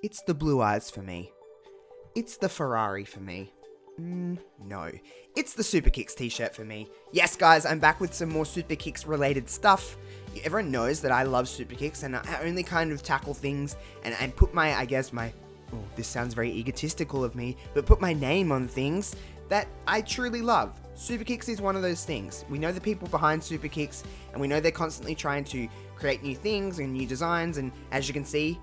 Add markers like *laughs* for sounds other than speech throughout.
It's the blue eyes for me. It's the Ferrari for me. Mm, no. It's the Super Kicks t shirt for me. Yes, guys, I'm back with some more Super Kicks related stuff. Everyone knows that I love Super Kicks and I only kind of tackle things and, and put my, I guess, my. Oh, this sounds very egotistical of me, but put my name on things that I truly love. Super Kicks is one of those things. We know the people behind Super Kicks and we know they're constantly trying to create new things and new designs, and as you can see,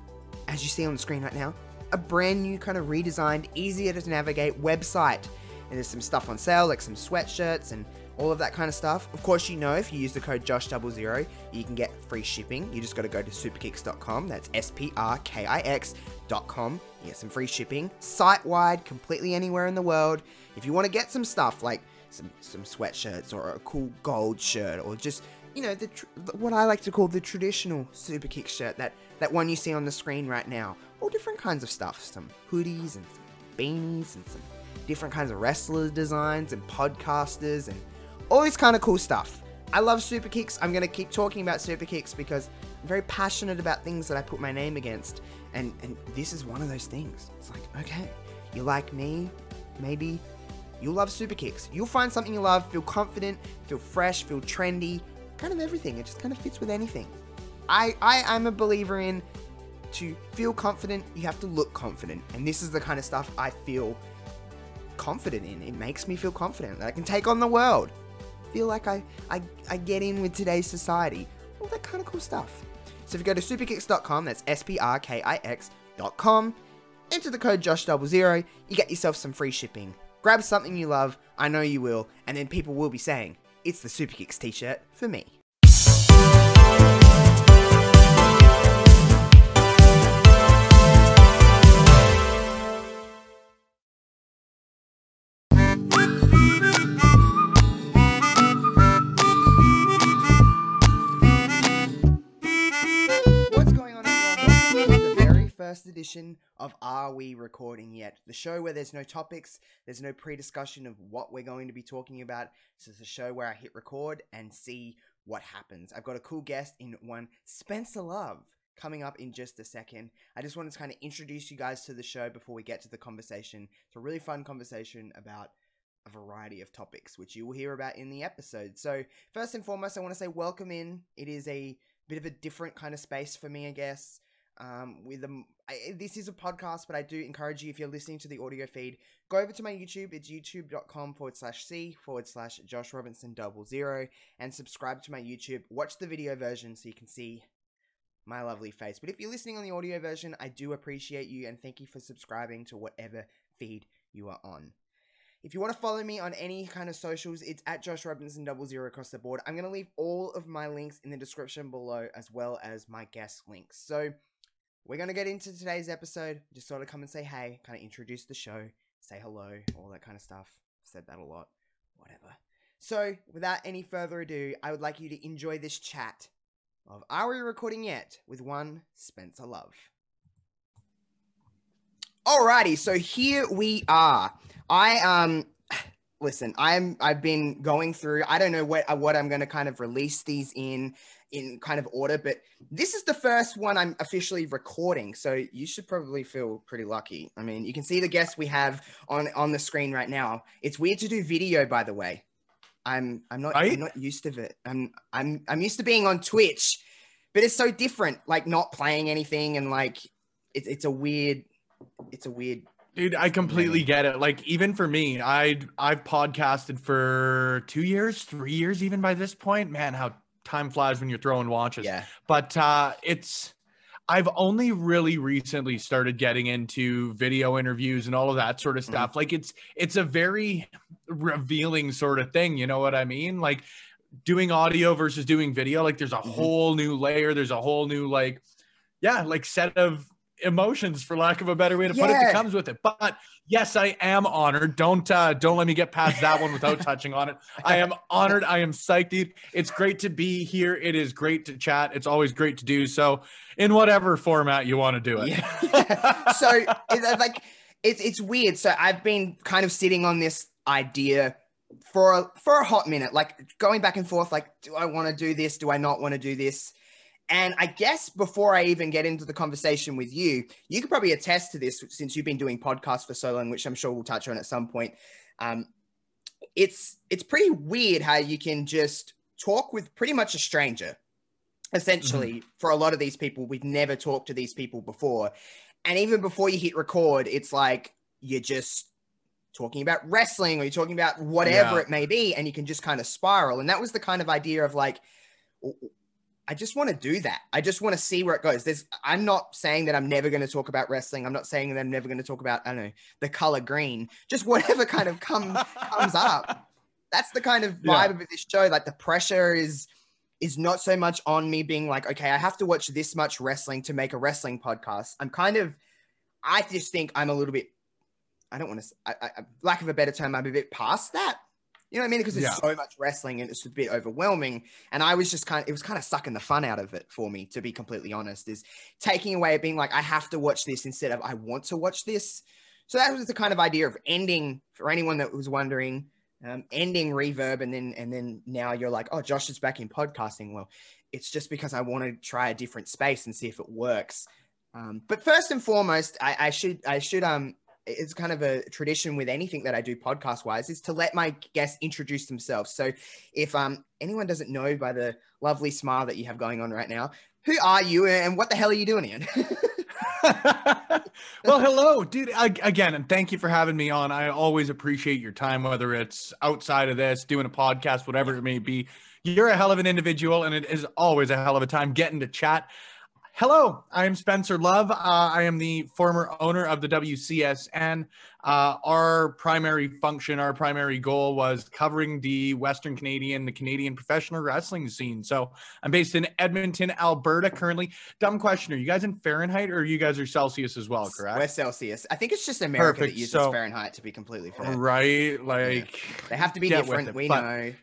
as you see on the screen right now, a brand new kind of redesigned, easier to navigate website. And there's some stuff on sale, like some sweatshirts and all of that kind of stuff. Of course, you know if you use the code Josh00, you can get free shipping. You just got to go to superkicks.com. That's S P R K I X.com. You get some free shipping, site wide, completely anywhere in the world. If you want to get some stuff like some, some sweatshirts or a cool gold shirt or just you know, the tr- what I like to call the traditional Super Kick shirt, that, that one you see on the screen right now. All different kinds of stuff, some hoodies and some beanies and some different kinds of wrestler designs and podcasters and all this kind of cool stuff. I love Super Kicks. I'm going to keep talking about Super Kicks because I'm very passionate about things that I put my name against. And, and this is one of those things. It's like, okay, you like me, maybe you'll love Super Kicks. You'll find something you love, feel confident, feel fresh, feel trendy, kind of everything. It just kind of fits with anything. I, I I'm a believer in to feel confident, you have to look confident. And this is the kind of stuff I feel confident in. It makes me feel confident that I can take on the world. Feel like I, I, I get in with today's society. All that kind of cool stuff. So if you go to superkicks.com, that's S P R K I X.com, enter the code Josh00, you get yourself some free shipping. Grab something you love, I know you will, and then people will be saying, it's the Superkicks t shirt for me. First edition of Are We Recording Yet? The show where there's no topics, there's no pre discussion of what we're going to be talking about. This is a show where I hit record and see what happens. I've got a cool guest in one, Spencer Love, coming up in just a second. I just wanted to kind of introduce you guys to the show before we get to the conversation. It's a really fun conversation about a variety of topics, which you will hear about in the episode. So, first and foremost, I want to say welcome in. It is a bit of a different kind of space for me, I guess. Um, with them, this is a podcast, but I do encourage you if you're listening to the audio feed, go over to my YouTube. It's youtube.com forward slash c forward slash Josh Robinson double zero and subscribe to my YouTube. Watch the video version so you can see my lovely face. But if you're listening on the audio version, I do appreciate you and thank you for subscribing to whatever feed you are on. If you want to follow me on any kind of socials, it's at Josh Robinson double zero across the board. I'm going to leave all of my links in the description below, as well as my guest links. So we're going to get into today's episode. Just sort of come and say hey, kind of introduce the show, say hello, all that kind of stuff. Said that a lot. Whatever. So without any further ado, I would like you to enjoy this chat of Are We Recording Yet? with one Spencer Love. Alrighty, so here we are. I um *sighs* listen, I'm I've been going through. I don't know what what I'm going to kind of release these in in kind of order, but this is the first one I'm officially recording. So you should probably feel pretty lucky. I mean, you can see the guests we have on on the screen right now. It's weird to do video, by the way. I'm I'm not Right? I'm not used to it. I'm I'm I'm used to being on Twitch, but it's so different. Like not playing anything and like it's it's a weird it's a weird Dude, I completely get it. Like even for me, I I've podcasted for 2 years, 3 years even by this point. Man, how time flies when you're throwing watches. yeah. But uh it's I've only really recently started getting into video interviews and all of that sort of Mhm. stuff. Like it's it's a very revealing sort of thing, you know what I mean? Like doing audio versus doing video, like there's a Mhm. whole new layer, there's a whole new like yeah, like set of emotions for lack of a better way to put it that comes with it. But yes, I am honored. Don't uh don't let me get past that one without touching on it. I am honored. I am psyched. It's great to be here. It is great to chat. It's always great to do so in whatever format you want to do it. Yeah. *laughs* so it's like it's it's weird. So I've been kind of sitting on this idea for a, for a hot minute, like going back and forth. Like, do I want to do this? Do I not want to do this? And I guess before I even get into the conversation with you, you could probably attest to this since you've been doing podcasts for so long, which I'm sure we'll touch on at some point. Um, it's it's pretty weird how you can just talk with pretty much a stranger essentially mm-hmm. for a lot of these people we've never talked to these people before and even before you hit record it's like you're just talking about wrestling or you're talking about whatever yeah. it may be and you can just kind of spiral and that was the kind of idea of like I just want to do that. I just want to see where it goes. There's I'm not saying that I'm never going to talk about wrestling. I'm not saying that I'm never going to talk about I don't know the color green. Just whatever kind of comes comes up. That's the kind of *laughs* vibe yeah. of this show. Like the pressure is is not so much on me being like, okay, I have to watch this much wrestling to make a wrestling podcast. I'm kind of I just think I'm a little bit I don't want to I, I, lack of a better term, I'm a bit past that. You know what I mean? Because there's yeah. so much wrestling and it's a bit overwhelming. And I was just kind of, it was kind of sucking the fun out of it for me, to be completely honest, is taking away being like, I have to watch this instead of I want to watch this. So that was the kind of idea of ending for anyone that was wondering, um, ending reverb. And then, and then now you're like, oh, Josh is back in podcasting. Well, it's just because I want to try a different space and see if it works. Um, but first and foremost, I, I should, I should, um, it's kind of a tradition with anything that I do podcast wise is to let my guests introduce themselves. So if um anyone doesn't know by the lovely smile that you have going on right now, who are you and what the hell are you doing, Ian? *laughs* well, hello, dude. I, again, and thank you for having me on. I always appreciate your time, whether it's outside of this, doing a podcast, whatever it may be. You're a hell of an individual, and it is always a hell of a time getting to chat. Hello, I am Spencer Love. Uh, I am the former owner of the WCSN. Uh, our primary function, our primary goal was covering the Western Canadian, the Canadian professional wrestling scene. So I'm based in Edmonton, Alberta currently. Dumb question. Are you guys in Fahrenheit or you guys are Celsius as well, correct? We're Celsius. I think it's just America Perfect. that uses so, Fahrenheit to be completely fair. Right. Like yeah. they have to be different. It, we but, know.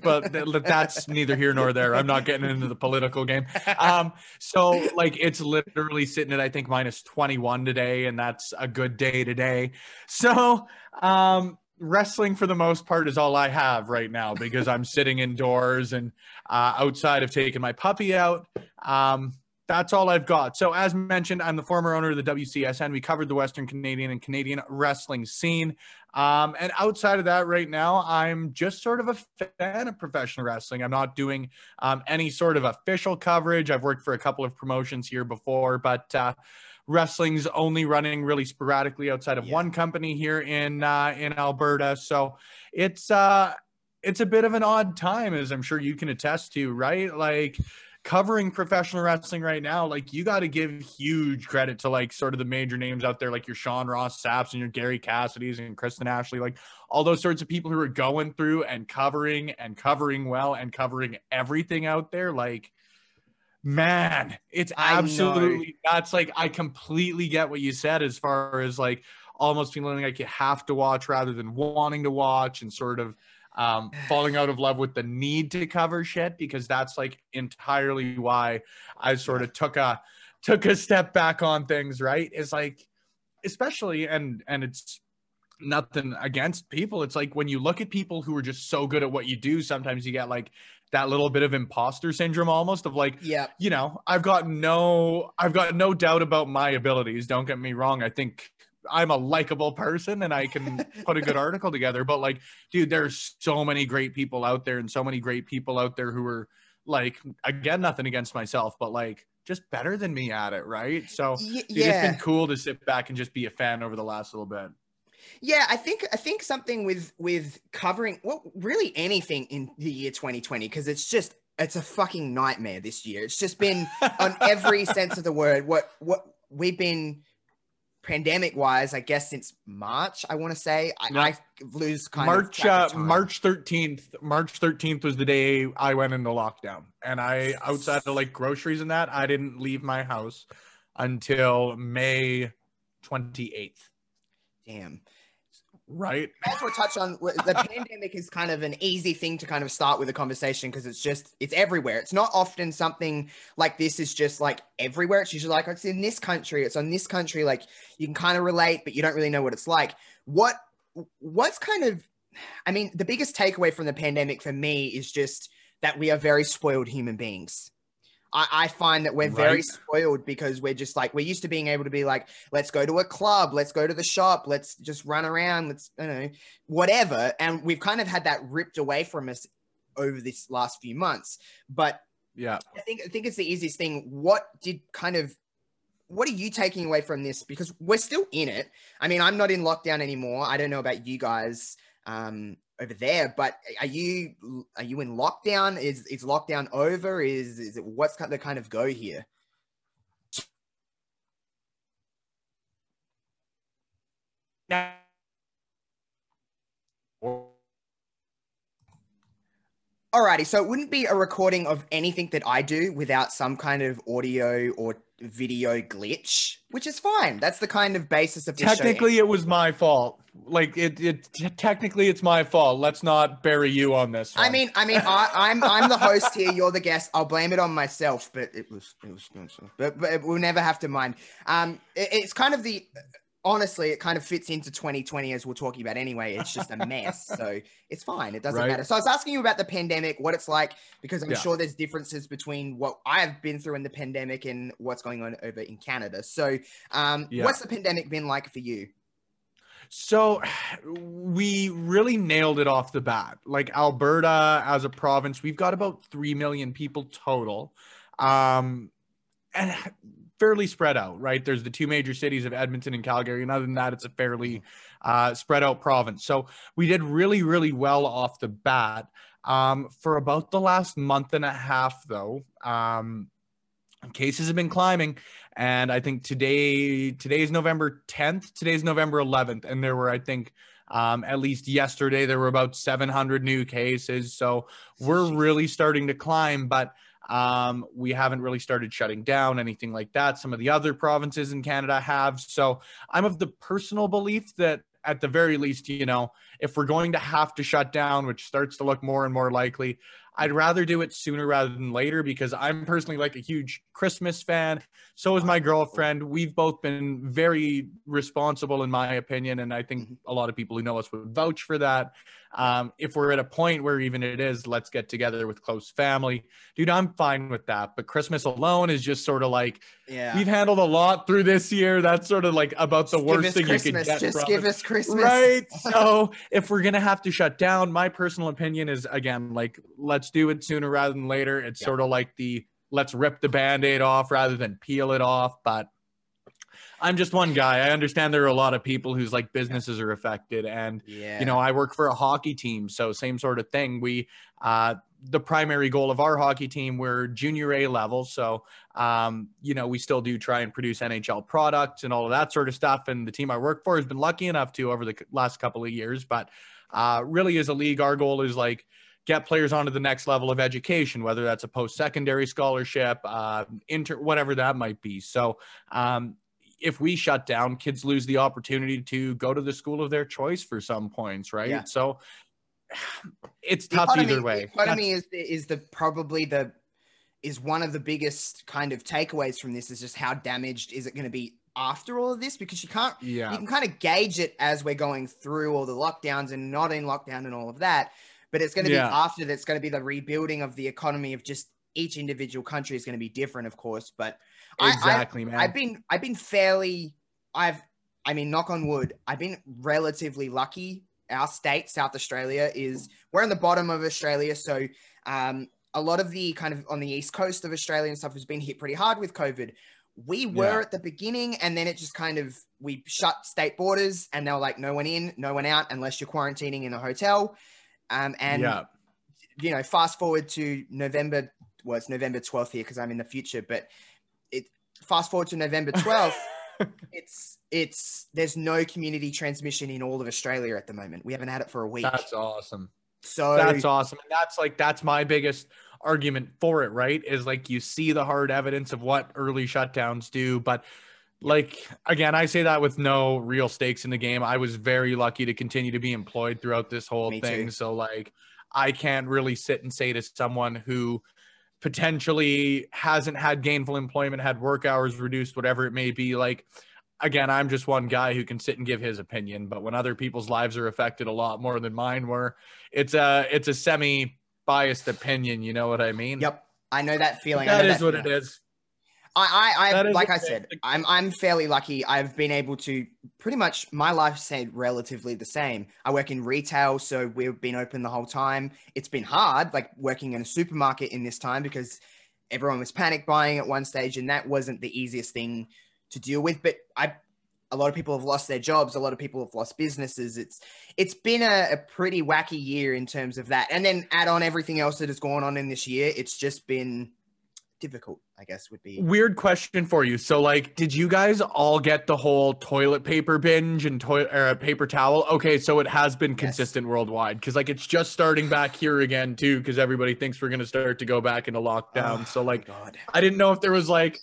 *laughs* but that's neither here nor there. I'm not getting into the political game. *laughs* Um, so like it's literally sitting at, I think, minus 21 today. And that's a good day today day. So, um, wrestling for the most part is all I have right now because I'm *laughs* sitting indoors and uh, outside of taking my puppy out. Um, that's all I've got. So, as mentioned, I'm the former owner of the WCSN. We covered the Western Canadian and Canadian wrestling scene. Um, and outside of that, right now, I'm just sort of a fan of professional wrestling. I'm not doing um, any sort of official coverage. I've worked for a couple of promotions here before, but uh, wrestling's only running really sporadically outside of yeah. one company here in uh, in Alberta. So it's uh it's a bit of an odd time, as I'm sure you can attest to, right? Like covering professional wrestling right now, like you got to give huge credit to like sort of the major names out there, like your Sean Ross Sapps and your Gary Cassidy's and Kristen Ashley, like all those sorts of people who are going through and covering and covering well and covering everything out there. Like man it's absolutely that's like i completely get what you said as far as like almost feeling like you have to watch rather than wanting to watch and sort of um, *sighs* falling out of love with the need to cover shit because that's like entirely why i sort of took a took a step back on things right? It's like especially and and it's nothing against people. It's like when you look at people who are just so good at what you do sometimes you get like that little bit of imposter syndrome almost of like yeah. you know i've got no i've got no doubt about my abilities don't get me wrong. I think i'm a likable person and i can *laughs* put a good article together but like dude there's so many great people out there and so many great people out there who are like again nothing against myself but like just better than me at it right? So yeah. Dude, it's been cool to sit back and just be a fan over the last little bit yeah, I think I think something with with covering well, really anything in the year 2020 because it's just it's a fucking nightmare this year. It's just been on every *laughs* sense of the word. What what we've been pandemic wise, I guess since March, I want to say. I, I, lose kind March, of uh, March 13th. March 13th was the day I went into lockdown. And I outside of like groceries and that, I didn't leave my house until May 28th. Damn. Right. As we'll touch on, the pandemic is kind of an easy thing to kind of start with a conversation because it's just, it's everywhere. It's not often something like this is just like everywhere. It's usually like, it's in this country, it's on this country. Like you can kind of relate, but you don't really know what it's like. What, what's kind of, I mean, the biggest takeaway from the pandemic for me is just that we are very spoiled human beings. I, I find that we're very Right. spoiled because we're just like we're used to being able to be like, let's go to a club, let's go to the shop, let's just run around, let's you know, whatever. And we've kind of had that ripped away from us over this last few months. But Yeah. I think I think it's the easiest thing. What did kind of what are you taking away from this? Because we're still in it. I mean, I'm not in lockdown anymore. I don't know about you guys um, over there, but are you are you in lockdown? Is is lockdown over? Is is it what's the kind of go here? Alrighty, so it wouldn't be a recording of anything that I do without some kind of audio or video glitch, which is fine. That's the kind of basis of. Technically, it was my fault. Like it, it t- technically it's my fault. Let's not bury you on this. I mean, I mean, I, I'm I'm the host here. You're the guest. I'll blame it on myself, but it was it was but but we'll never have to mind. Um, it- it's kind of the honestly, it kind of fits into 2020 as we're talking about anyway. It's just a mess, so *laughs* it's fine. It doesn't Right. matter. So I was asking you about the pandemic, what it's like, because I'm Yeah. sure there's differences between what I've been through in the pandemic and what's going on over in Canada. So, um, Yeah. what's the pandemic been like for you? So *sighs* we really nailed it off the bat. Like Alberta as a province, we've got about 3 million people total. Um and fairly spread out, right? There's the two major cities of Edmonton and Calgary, and other than that, it's a fairly uh, spread out province. So we did really, really well off the bat. Um, for about the last month and a half, though, um, cases have been climbing, and I think today today is November 10th. Today's November 11th, and there were, I think, um, at least yesterday there were about 700 new cases. So we're *laughs* really starting to climb, but um, we haven't really started shutting down anything like that. Some of the other provinces in Canada have. So I'm of the personal belief that at the very least, you know, if we're going to have to shut down, which starts to look more and more likely, I'd rather do it sooner rather than later because I'm personally like a huge Christmas fan. So is my girlfriend. We've both been very responsible, in my opinion. And I think a lot of people who know us would vouch for that. Um, if we're at a point where even it is, let's get together with close family, dude, I'm fine with that. But Christmas alone is just sort of like, Yeah. we've handled a lot through this year. That's sort of like about the Just worst thing you Christmas. could get. Just give it. us Christmas. Right. *laughs* So if we're gonna have to shut down, my personal opinion is again like let's do it sooner rather than later. It's Yeah. sort of like the let's rip the band-aid off rather than peel it off. But I'm just one guy. I understand there are a lot of people whose like businesses are affected and Yeah. you know i work for a hockey team so same sort of thing we uh the primary goal of our hockey team we're junior a level so um you know we still do try and produce nhl products and all of that sort of stuff and the team i work for has been lucky enough to over the last couple of years but uh really as a league our goal is like get players onto the next level of education whether that's a post-secondary scholarship uh inter whatever that might be so um if we shut down, kids lose the opportunity to go to the school of their choice for some points, right? Yeah. So *sighs* it's tough economy- either way. Economy is the, is the probably the is one of the biggest kind of takeaways from this is just how damaged is it going to be after all of this because you can't yeah. you can kind of gauge it as we're going through all the lockdowns and not in lockdown and all of that but it's going to Yeah. be after that's going to be the rebuilding of the economy of just each individual country is going to be different of course but I- I, Exactly, man. I've been I've been fairly I've I mean knock on wood I've been relatively lucky. Our state, South Australia, is we're on the bottom of Australia, so um, a lot of the kind of on the east coast of Australia and stuff has been hit pretty hard with COVID. We were Yeah. at the beginning, and then it just kind of we shut state borders, and they were like, no one in, no one out, unless you're quarantining in a hotel. Um, and yeah. you know, fast forward to November. Well, it's November 12th here because I'm in the future, but fast forward to November 12th. *laughs* it's it's there's no community transmission in all of Australia at the moment. We haven't had it for a week. That's awesome. so That's awesome. And that's like that's my biggest argument for it, right? Is like you see the hard evidence of what early shutdowns do, but like again, I say that with no real stakes in the game. I was very lucky to continue to be employed throughout this whole Me thing. too. So like I can't really sit and say to someone who potentially hasn't had gainful employment, had work hours reduced, whatever it may be, like again, I'm just one guy who can sit and give his opinion, but when other people's lives are affected a lot more than mine were, it's a it's a semi biased opinion, you know what I mean? Yep. I know that feeling. That know is what feeling. it is. I, I, I like I said, I'm, I'm fairly lucky. I've been able to pretty much my life stayed relatively the same. I work in retail, so we've been open the whole time. It's been hard, like working in a supermarket in this time because everyone was panic buying at one stage, and that wasn't the easiest thing to deal with. But I, a lot of people have lost their jobs. A lot of people have lost businesses. It's, it's been a, a pretty wacky year in terms of that. And then add on everything else that has gone on in this year. It's just been difficult. I guess would be. Weird question for you. So, like, did you guys all get the whole toilet paper binge and toilet uh, paper towel? Okay, so it has been Yes. consistent worldwide because, like, it's just starting back here again too. Because everybody thinks we're gonna start to go back into lockdown. Oh, so, like, God. I didn't know if there was like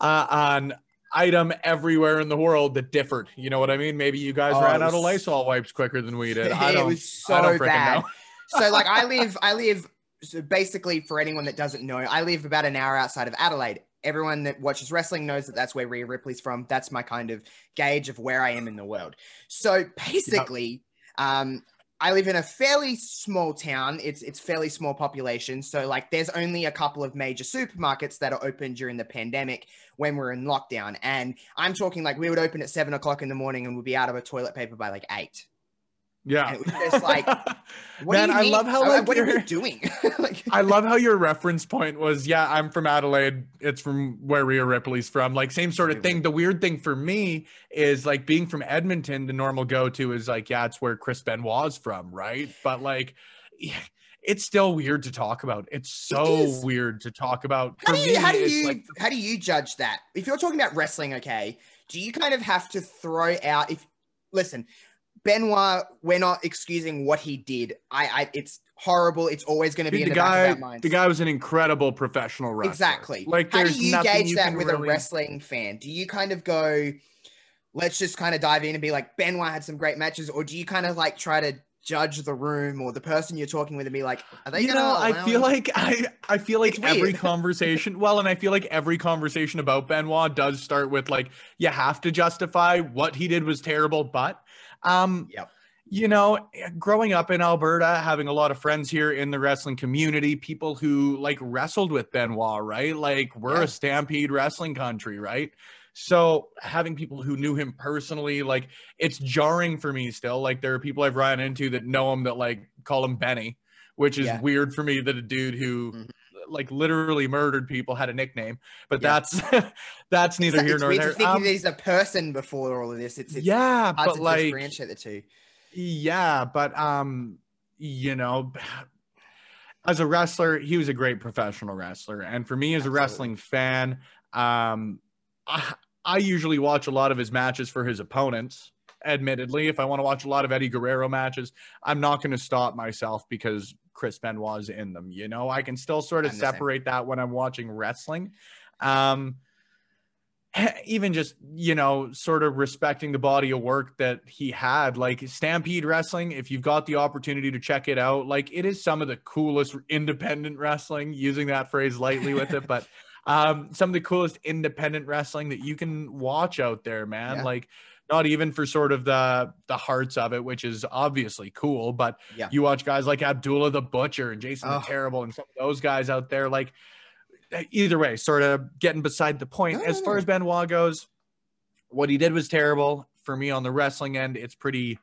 uh, an item everywhere in the world that differed. You know what I mean? Maybe you guys Oh, ran it out of was- Lysol wipes quicker than we did. I *laughs* it don't. was so I don't freaking bad. know. so like I *laughs* live, I live. So basically, for anyone that doesn't know, I live about an hour outside of Adelaide. Everyone that watches wrestling knows that that's where Rhea Ripley's from. That's my kind of gauge of where I am in the world. So basically, um, I live in a fairly small town. It's it's fairly small population. So like, there's only a couple of major supermarkets that are open during the pandemic when we're in lockdown. And I'm talking like we would open at seven o'clock in the morning and we'd be out of a toilet paper by like eight. Yeah. And it was just like, *laughs* What Man, I mean? love how like what are you're- *laughs* doing? *laughs* like, I love how your reference point was, yeah, I'm from Adelaide. It's from where Rhea Ripley's from. Like same sort of mm-hmm. thing. The weird thing for me is like being from Edmonton, the normal go-to is like, yeah, it's where Chris Benoit's from, right? But like it's still weird to talk about. It's so is. weird to talk about. how For do you, me, how do you, like how do you judge that? If you're talking about wrestling, okay, do you kind of have to throw out? If listen, Benoit, we're not excusing what he did. I, I, it's horrible. It's always going to be dude, in the the, back guy, of our minds. the guy was an incredible professional wrestler. exactly. Like how do you gauge you that with really- a wrestling fan? Do you kind of go, let's just kind of dive in and be like, Benoit had some great matches, or do you kind of like try to judge the room or the person you're talking with and be like, are they you know i feel him- like i i feel like It's every weird. *laughs* conversation well and i feel like every conversation about benoit does start with like you have to justify what he did was terrible but um Yep. you know growing up in alberta having a lot of friends here in the wrestling community people who like wrestled with benoit right like we're Yeah. a stampede wrestling country right so having people who knew him personally like it's jarring for me still like there are people i've run into that know him that like call him benny which is Yeah. weird for me that a dude who Mhm. Like literally murdered people had a nickname but Yeah. that's *laughs* that's neither it's, here it's nor weird there to think Um, he's a person before all of this. It's, it's yeah but to like differentiate the two. yeah, but um, you know, as a wrestler, he was a great professional wrestler, and for me as a wrestling fan, um, I, I usually watch a lot of his matches for his opponents. Admittedly, if I want to watch a lot of Eddie Guerrero matches, I'm not going to stop myself because Chris Benoit's in them. You know, I can still sort of I'm the same. separate that when I'm watching wrestling. Um, even just you know sort of respecting the body of work that he had like stampede wrestling if you've got the opportunity to check it out like it is some of the coolest independent wrestling using that phrase lightly with it but *laughs* um some of the coolest independent wrestling that you can watch out there man Yeah. like not even for sort of the the hearts of it which is obviously cool but Yeah. you watch guys like abdullah the butcher and jason Oh. the terrible and some of those guys out there like either way, sort of getting beside the point. As far as Benoit goes, what he did was terrible. For me on the wrestling end, it's pretty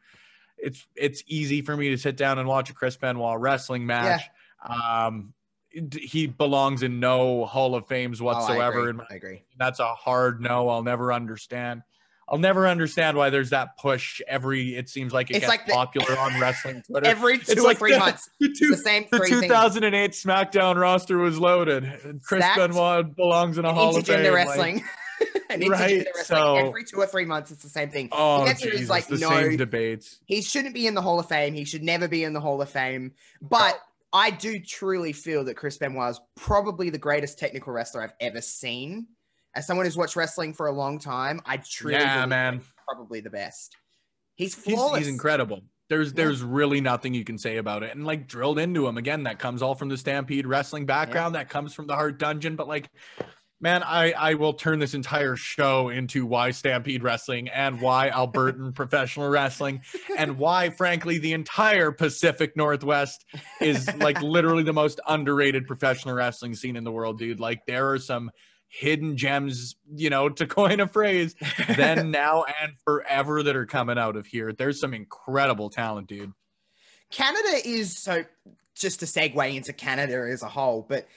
it's it's easy for me to sit down and watch a Chris Benoit wrestling match. Um he belongs in no Hall of Fames Oh, I whatsoever. agree. I agree. that's a hard no. I'll never understand. I'll never understand why there's that push every. It seems like it It's gets like the- popular on *laughs* wrestling Twitter. Every two It's or like three the- months, *laughs* the it's two- the same the three things. 2008 SmackDown roster was loaded. Chris Stacked. Benoit belongs in a Hall of Fame. Like- wrestling. *laughs* intergender Right, wrestling. so- Every two or three months, it's the same thing. oh, answer Jesus, like, the no. same debates. He shouldn't be in the Hall of Fame. He should never be in the Hall of Fame. But I do truly feel that Chris Benoit is probably the greatest technical wrestler I've ever seen. As someone who's watched wrestling for a long time, I truly Yeah, man. he's probably the best. He's He's, flawless. he's incredible. There's Yeah. there's really nothing you can say about it. And like drilled into him again, that comes all from the Stampede wrestling background. That comes from the Heart Dungeon. But like Man, I, I will turn this entire show into why Stampede Wrestling and why *laughs* Albertan professional wrestling *laughs* and why, frankly, the entire Pacific Northwest is like literally the most underrated professional wrestling scene in the world, dude. Like, there are some hidden gems, you know, to *laughs* coin a phrase, then, *laughs* now, and forever that are coming out of here. There's some incredible talent, dude. Canada is so just to segue into Canada as a whole, but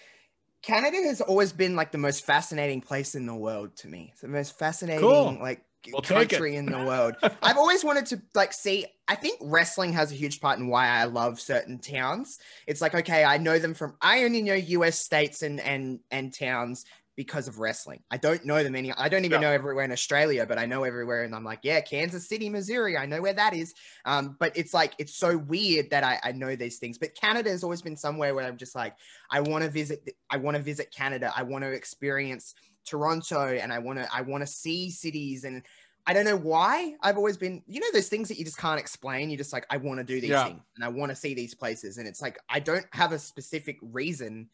Canada has always been like the most fascinating place in the world to me. It's the most fascinating Cool. like We'll country in the world. *laughs* I've always wanted to like see. I think wrestling has a huge part in why I love certain towns. It's like okay, I know them from. I only know U.S. states and and and towns because of wrestling. I don't know them any. I don't even Yeah. know everywhere in Australia, but I know everywhere, and I'm like, yeah, Kansas City, Missouri. I know where that is. Um, but it's like it's so weird that I, I know these things. But Canada has always been somewhere where I'm just like, I want to visit. I want to visit Canada. I want to experience Toronto, and I want to. I want to see cities, and I don't know why. I've always been. You know, those things that you just can't explain. You're just like, I want to do these Yeah. things, and I want to see these places, and it's like I don't have a specific reason,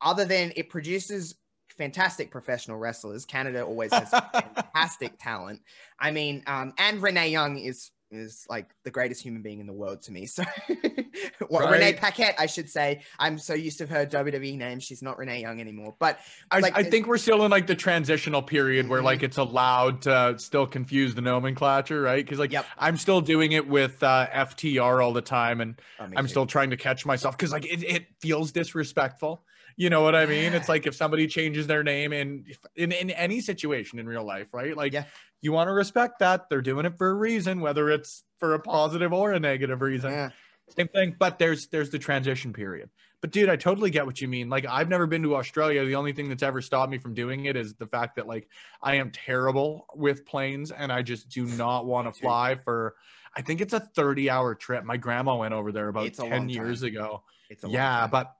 other than it produces fantastic professional wrestlers. Canada always has fantastic *laughs* talent. I mean, um, and Renee Young is is like the greatest human being in the world to me. *laughs* So, well, Renee Paquette, I should say. I'm so used to her WWE name. She's not Renee Young anymore. But I, Like, I think we're still in like the transitional period where Mhm. like it's allowed to still confuse the nomenclature, right? Because like Yep. I'm still doing it with uh, FTR all the time, and Oh, I'm too. still trying to catch myself because like it, it feels disrespectful. You know what I mean? It's like if somebody changes their name in in, in any situation in real life, right? Like Yeah. you want to respect that they're doing it for a reason, whether it's for a positive or a negative reason. Yeah. Same thing, but there's there's the transition period. But dude, I totally get what you mean. Like I've never been to Australia. The only thing that's ever stopped me from doing it is the fact that like I am terrible with planes and I just do not *laughs* want to fly for I think it's a 30 hour trip. My grandma went over there about It's 10 years ago. It's a Yeah, time. but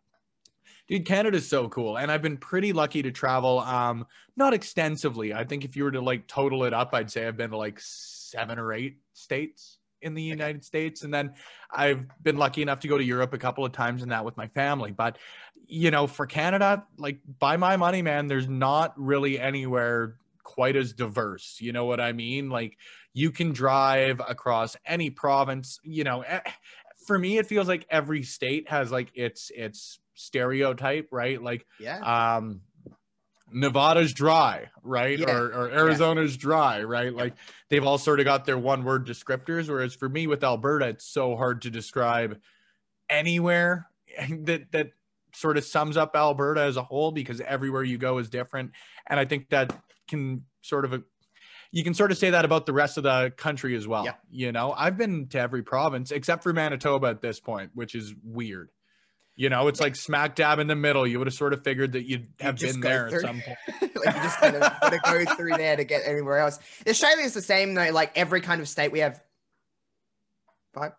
dude, Canada's so cool. And I've been pretty lucky to travel um not extensively. I think if you were to like total it up, I'd say I've been to like seven or eight states in the United States. And then I've been lucky enough to go to Europe a couple of times and that with my family. But you know, for Canada, like by my money, man, there's not really anywhere quite as diverse. You know what I mean? Like you can drive across any province, you know, eh, for me it feels like every state has like its its stereotype, right? Like yeah. um Nevada's dry, right? Yeah. Or, or Arizona's dry, right? Like they've all sort of got their one word descriptors. Whereas for me with Alberta, it's so hard to describe anywhere *laughs* that that sort of sums up Alberta as a whole because everywhere you go is different. And I think that can sort of you can sort of say that about the rest of the country as well. Yeah. You know, I've been to every province except for Manitoba at this point, which is weird. You know, it's like smack dab in the middle. You would have sort of figured that you'd have just been there through. at some *laughs* point. like you just kind of gotta go through there to get anywhere else. Australia is the same though. Like every kind of state, we have five,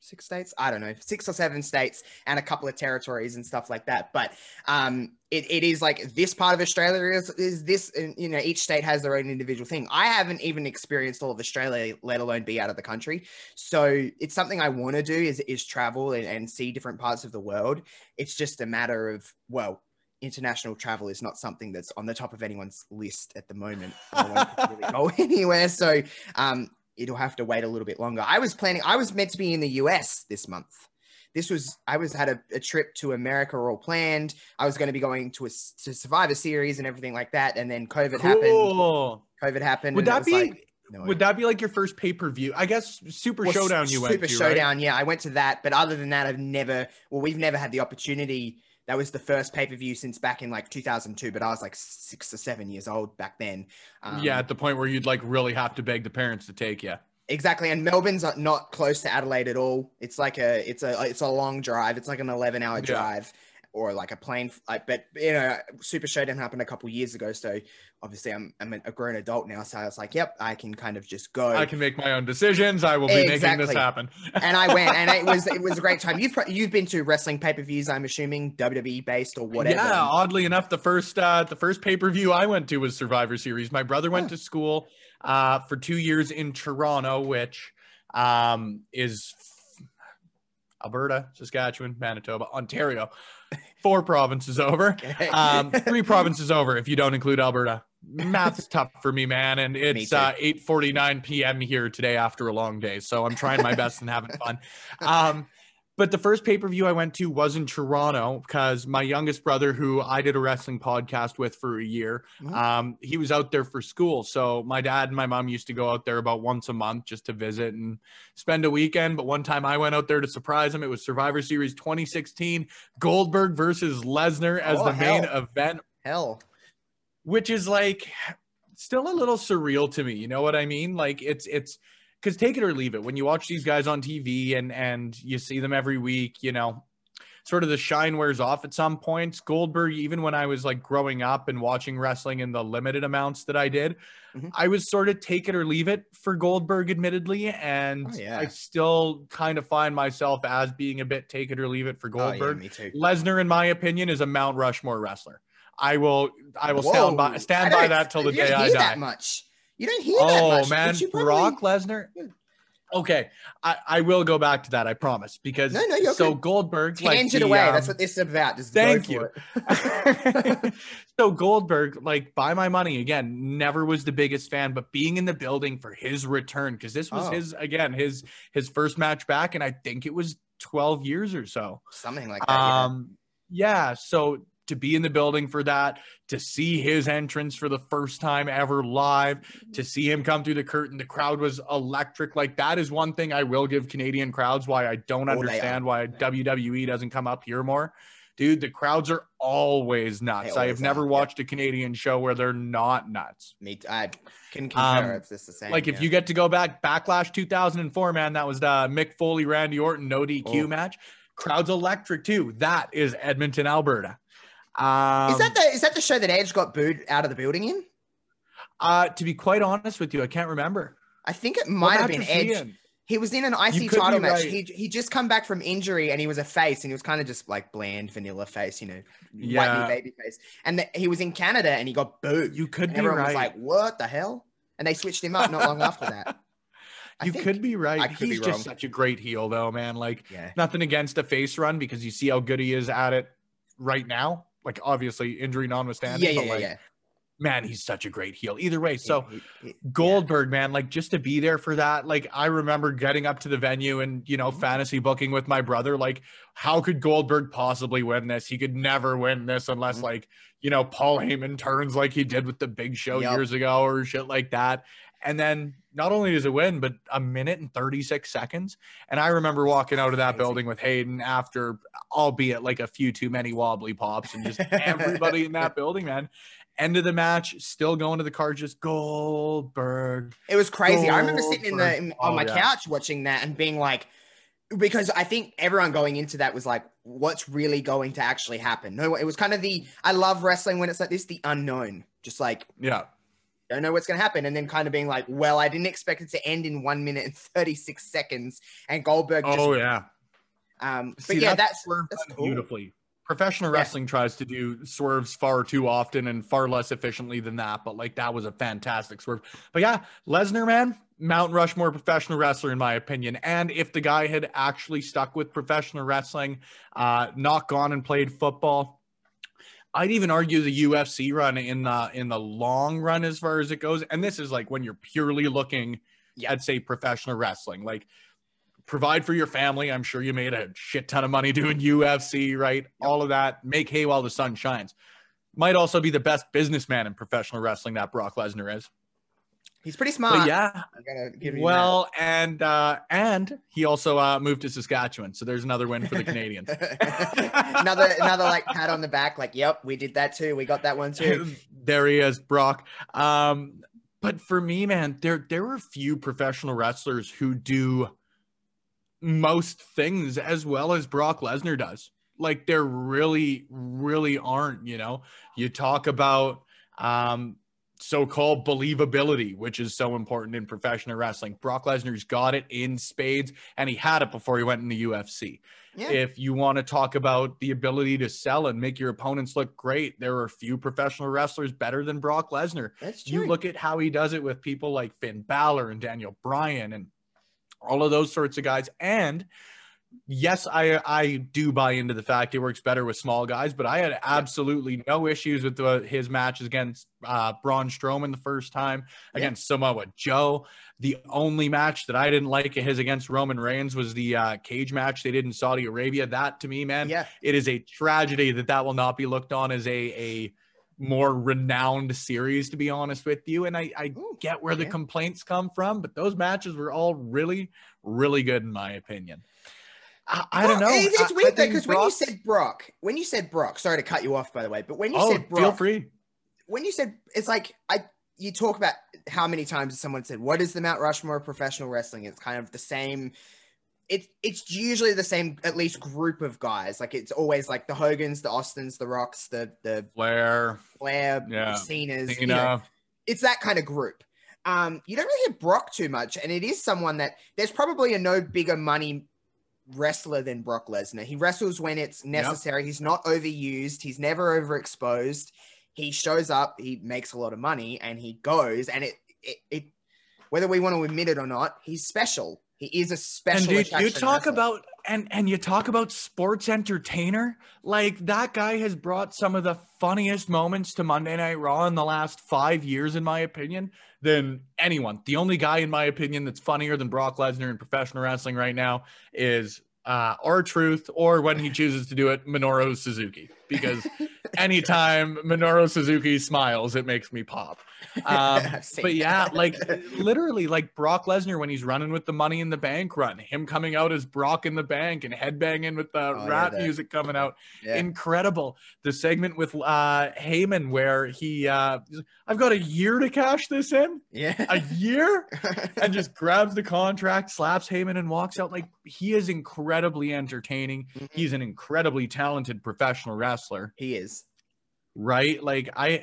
six states. I don't know, six or seven states, and a couple of territories and stuff like that. But um, it, it is like this part of Australia is is this. And, you know, each state has their own individual thing. I haven't even experienced all of Australia, let alone be out of the country. So it's something I want to do is is travel and, and see different parts of the world. It's just a matter of well international travel is not something that's on the top of anyone's list at the moment. I won't really *laughs* go anywhere, so um, it'll have to wait a little bit longer. I was planning. I was meant to be in the US this month. This was I was had a, a trip to America all planned. I was going to be going to a to Survivor Series and everything like that, and then COVID happened. COVID happened. Would that be like, no. would that be like your first pay per view? I guess Super Well, Showdown you went Super to, right? Showdown, yeah, I went to that, but other than that, I've never. Well, we've never had the opportunity. That was the first pay per view since back in like 2002, but I was like six or seven years old back then. Um, yeah, at the point where you'd like really have to beg the parents to take you. exactly. And Melbourne's not- not close to Adelaide at all. It's like a, it's a, it's a long drive. It's like an 11 hour Yeah. drive. Or like a plane, like, but you know, Super Showdown happened a couple years ago, so obviously I'm I'm a grown adult now, so I was like, yep, I can kind of just go. I can make my own decisions. I will be making this happen. *laughs* and I went, and it was it was a great time. *laughs* You've you've been to wrestling pay per views, I'm assuming WWE based or whatever. Yeah, oddly enough, the first uh, the first pay per view I went to was Survivor Series. My brother went to school uh, for two years in Toronto, which um, is Alberta, Saskatchewan, Manitoba, Ontario. Four provinces over. Okay. Um, *laughs* three provinces over if you don't include Alberta. Math's *laughs* tough for me, man. And it's uh, 8:49 p.m. here today after a long day, so I'm trying my best and having fun. Um, but the first pay per view I went to was in Toronto because my youngest brother, who I did a wrestling podcast with for a year, Mhm. um, he was out there for school. So my dad and my mom used to go out there about once a month just to visit and spend a weekend. But one time I went out there to surprise him. It was Survivor Series 2016, Goldberg versus Lesnar as Oh, the main event, Hell. which is like still a little surreal to me. You know what I mean? Like it's it's because take it or leave it. When you watch these guys on TV and and you see them every week, you know, sort of the shine wears off at some points. Goldberg, even when I was like growing up and watching wrestling in the limited amounts that I did, Mhm. I was sort of take it or leave it for Goldberg, admittedly, and Oh, yeah. I still kind of find myself as being a bit take it or leave it for Oh, yeah, Goldberg. Lesnar, in my opinion, is a Mount Rushmore wrestler. I will, I will Whoa. stand by, stand by that till the day I die. That much. You don't hear that Oh much. man, probably- Brock Lesnar. Okay, I, I will go back to that. I promise. Because No, no, so good. Goldberg, like Tangent the, away. um, That's what this is about. Just thank you. *laughs* *laughs* so Goldberg, like buy my money again, never was the biggest fan, but being in the building for his return because this was Oh. his again his his first match back, and I think it was twelve years or so. Something like that. yeah. Um, yeah. So to be in the building for that, to see his entrance for the first time ever live, to see him come through the curtain, the crowd was electric. Like that is one thing I will give Canadian crowds why I don't Oh, understand why WWE doesn't come up here more. Dude, the crowds are always nuts. I have always never are, yeah. watched a Canadian show where they're not nuts. Me, too. I can concur. Um, it's the same. Like if you get to go back, Backlash 2004, man, that was the Mick Foley, Randy Orton, no DQ Oh. match. Crowd's electric too. That is Edmonton, Alberta. Um, is that the is that the show that Edge got booed out of the building in? uh, to be quite honest with you, I can't remember. I think it What might have been he Edge. He was in an You IC title match. right. He he just come back from injury and he was a face and he was kind of just like bland vanilla face, you know, Yeah. white baby face. And the, he was in Canada and he got booed. You could And be everyone right. was like, "What the hell?" And they switched him up not long after that. *laughs* I you could be right. Could He's wrong. just such a great heel, though, man. Like Yeah. nothing against a face run because you see how good he is at it right now. Like obviously injury notwithstanding. Yeah, yeah, but, yeah, like, yeah. Man, he's such a great heel. Either way, so. He- he- he- Goldberg, man, like just to be there for that. Like I remember getting up to the venue and you know Mm-hmm. fantasy booking with my brother. Like, how could Goldberg possibly win this? He could never win this unless Mhm. like you know Paul Heyman turns like he did with the Big Show Yup. years ago or shit like that. And then not only does it win, but a minute and 36 seconds. And I remember walking out of that building with Hayden after, albeit like a few too many wobbly pops, and just *laughs* everybody in that building, man. End of the match, still going to the car, just Goldberg. It was crazy. I remember sitting in the in, on Oh, my yeah. couch watching that and being like, because I think everyone going into that was like, what's really going to actually happen? No, it was kind of the I love wrestling when it's like this, the unknown. Just like Yeah. Don't know what's going to happen, and then kind of being like, well, I didn't expect it to end in one minute and *laughs* thirty six seconds, and Goldberg just Oh yeah. um, but See, yeah, that's swerve that's cool. beautifully. Professional Yeah. wrestling tries to do swerves far too often and far less efficiently than that, but like that was a fantastic swerve. But yeah, Lesnar, man, Mount Rushmore professional wrestler in my opinion. And if the guy had actually stuck with professional wrestling, uh, not gone and played football, I'd even argue the UFC run in the in the long run as far as it goes. And this is like when you're purely looking Yeah. at say professional wrestling, like provide for your family. I'm sure you made a shit ton of money doing UFC, right? All of that. Make hay while the sun shines. Might also be the best businessman in professional wrestling that Brock Lesnar is. He's pretty smart. But yeah, I'm gonna give you well, and uh, and he also uh, moved to Saskatchewan, so there's another win for the Canadians. *laughs* another another like pat on the back, like, yep, we did that too. We got that one too. *laughs* there he is, Brock. Um, but for me, man, there there are few professional wrestlers who do most things as well as Brock Lesnar does. Like there really, really aren't. You know, you talk about um, so-called believability, which is so important in professional wrestling. Brock Lesnar's got it in spades, and he had it before he went in the UFC Yeah. if you want to talk about the ability to sell and make your opponents look great, there are few professional wrestlers better than Brock Lesnar. That's true. You look at how he does it with people like Finn Balor and Daniel Bryan and all of those sorts of guys. And yes, I I do buy into the fact it works better with small guys, but I had absolutely no issues with the, his matches against uh, Braun Strowman the first time against Samoa Joe. The only match that I didn't like of his against Roman Reigns was the uh, cage match they did in Saudi Arabia. That to me, man, Yeah. it is a tragedy that that will not be looked on as a a more renowned series to be honest with you and i i get where the complaints come from but those matches were all really really good in my opinion i, I don't know It's, it's I- I weird though because when you said Brock, when you said Brock, sorry to cut you off by the way, but when you oh said feel Brock, free when you said it's like I you talk about how many times someone said what is the Mount Rushmore of professional wrestling? It's kind of the same. It's it's usually the same at least group of guys. Like it's always like the Hogans, the Austins, the Rocks, the the Flair, Flair, Yeah. the Cenas. Cena, you know, it's that kind of group. Um, you don't really hear Brock too much, and it is someone that there's probably a no bigger money wrestler than Brock Lesnar. He wrestles when it's necessary. He's not overused. He's never overexposed. He shows up. He makes a lot of money, and he goes. And it, it, it whether we want to admit it or not, he's special. He is a special. and dude, you talk wrestler. about and and you talk about sports entertainer like that guy has brought some of the funniest moments to monday night raw in the last five years in my opinion than anyone the only guy in my opinion that's funnier than brock lesnar in professional wrestling right now is uh truth or when he chooses to do it minoru suzuki because *laughs* anytime minoru suzuki smiles it makes me pop *laughs* um, but yeah, that. like *laughs* literally, like Brock Lesnar when he's running with the Money in the Bank run, him coming out as Brock in the Bank and headbanging with the Oh, rap that- music coming out, yeah. incredible. The segment with uh Heyman where he, uh I've got a year to cash this in, yeah. a year, and just grabs the contract, slaps Heyman, and walks out. Like he is incredibly entertaining. Mhm. He's an incredibly talented professional wrestler he is. right? Like I,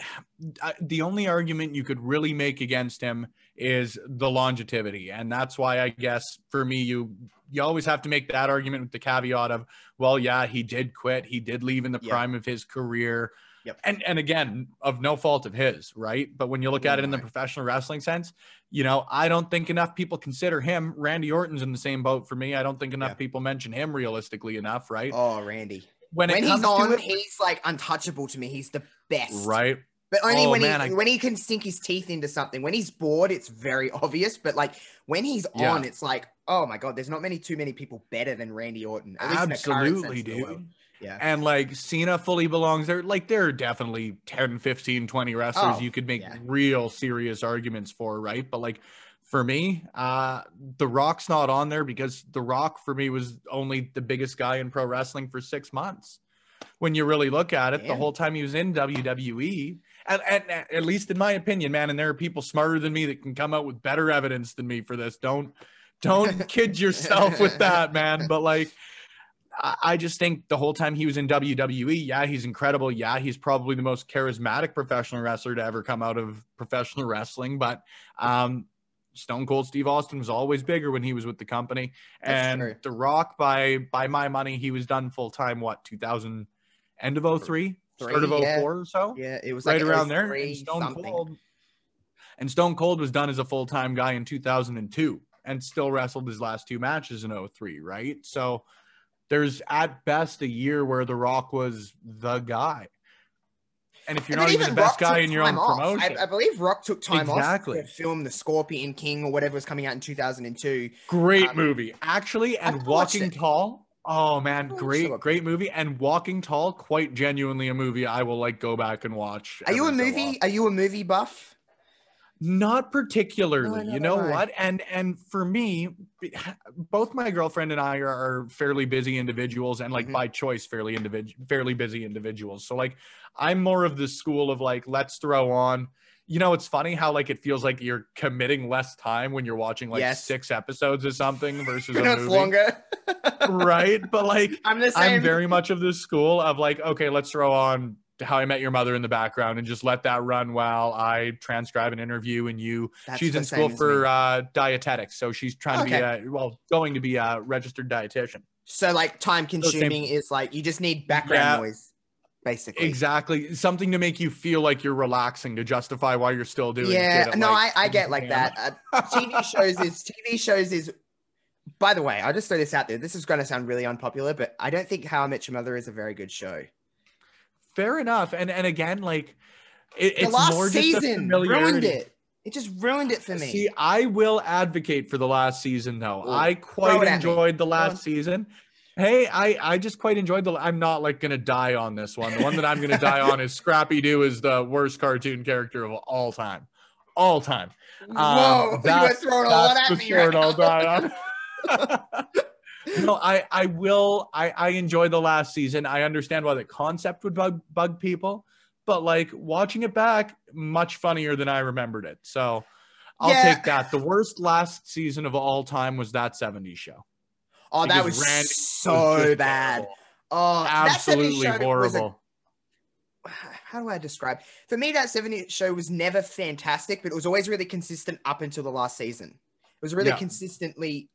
I, the only argument you could really make against him is the longevity, and that's why I guess for me, you you always have to make that argument with the caveat of, well, yeah, he did quit, he did leave in the Yeah. prime of his career. Yep. And and again, of no fault of his, right? But when you look at it in the Right. professional wrestling sense, you know, I don't think enough people consider him. Randy Orton's in the same boat for me. I don't think enough Yeah. people mention him realistically enough, right? Oh, Randy. when when he's on, it, he's like untouchable to me. He's the best. right? But only Oh, when man, he I- when he can sink his teeth into something. When he's bored, it's very obvious. But like when he's Yeah. on, it's like, oh my god, there's not many too many people better than Randy Orton. At least in the current Absolutely, sense of the word. dude. Yeah. and like Cena fully belongs there. Like there are definitely 10, 15, 20 wrestlers Oh, you could make yeah. real serious arguments for, right? But like for me, uh The Rock's not on there because The Rock for me was only the biggest guy in pro wrestling for 6 months. When you really look at it, the whole time he was in WWE, and, and at least in my opinion, man, and there are people smarter than me that can come out with better evidence than me for this. Don't don't *laughs* kid yourself with that, man. But like I just think the whole time he was in WWE, yeah, he's incredible. Yeah, he's probably the most charismatic professional wrestler to ever come out of professional wrestling. But um, Stone Cold Steve Austin was always bigger when he was with the company. And. The Rock, by by my money, he was done full time. What 2000 end of 03, start of Three, yeah. or so, Yeah, it was right like around there. And Stone something. Cold. And Stone Cold was done as a full time guy in 2002 and still wrestled his last two matches in 03, right? So there's at best a year where The Rock was the guy. And if you're And not even the best Rock guy in your own off. promotion, I, I believe Rock took time Exactly. off to film the Scorpion King or whatever was coming out in 2002. great um, movie. Actually, and I've Walking. Tall. Oh man, great, great movie. And Walking Tall, quite genuinely a movie I will like go back and watch. Are you a every so movie? Are you a movie buff? Not particularly. No, you know no. what? And and for me, *sighs* both my girlfriend and I are, fairly busy individuals, and like Mhm. by choice, fairly individual, fairly busy individuals. So like, I'm more of the school of like, let's throw on. You know, it's funny how like it feels like you're committing less time when you're watching like Yes. six episodes of something versus *laughs* a movie, longer. right? But like, *laughs* I'm the same. I'm very much of this school of like, okay, let's throw on How I Met Your Mother in the background and just let that run while I transcribe an interview and you. That's she's in school for uh, dietetics, so she's trying to be a well, going to be a registered dietitian. so like time consuming is like you just need background Yeah. noise, basically. Exactly, something to make you feel like you're relaxing to justify why you're still doing. Yeah, no, like, I, I get like that. Uh, TV shows is TV shows is by the way, I'll just throw this out there. This is going to sound really unpopular, but I don't think How I Met Your Mother is a very good show. Fair enough. And and again, like it, The it's last more just season ruined it. It just ruined it for me. See, I will advocate for the last season though. Ooh, I quite it at me. enjoyed the last season. Hey, I I just quite enjoyed the. I'm not like gonna die on this one. The one that I'm gonna die on is Scrappy Doo is the worst cartoon character of all time, all time. Um, Whoa, you were that's- throwing a lot That's at me right now. *laughs* *laughs* no, I I will. I I enjoy the last season. I understand why the concept would bug bug people, but like watching it back, much funnier than I remembered it. So. I'll Yeah. take that. The worst last season of all time was that 70s show. Oh, that was Randy so was bad. Oh, that 70s Absolutely a- horrible. *sighs* how do I describe? For me, that 70s show was never fantastic, but it was always really consistent up until the last season. It was really Yeah. consistently.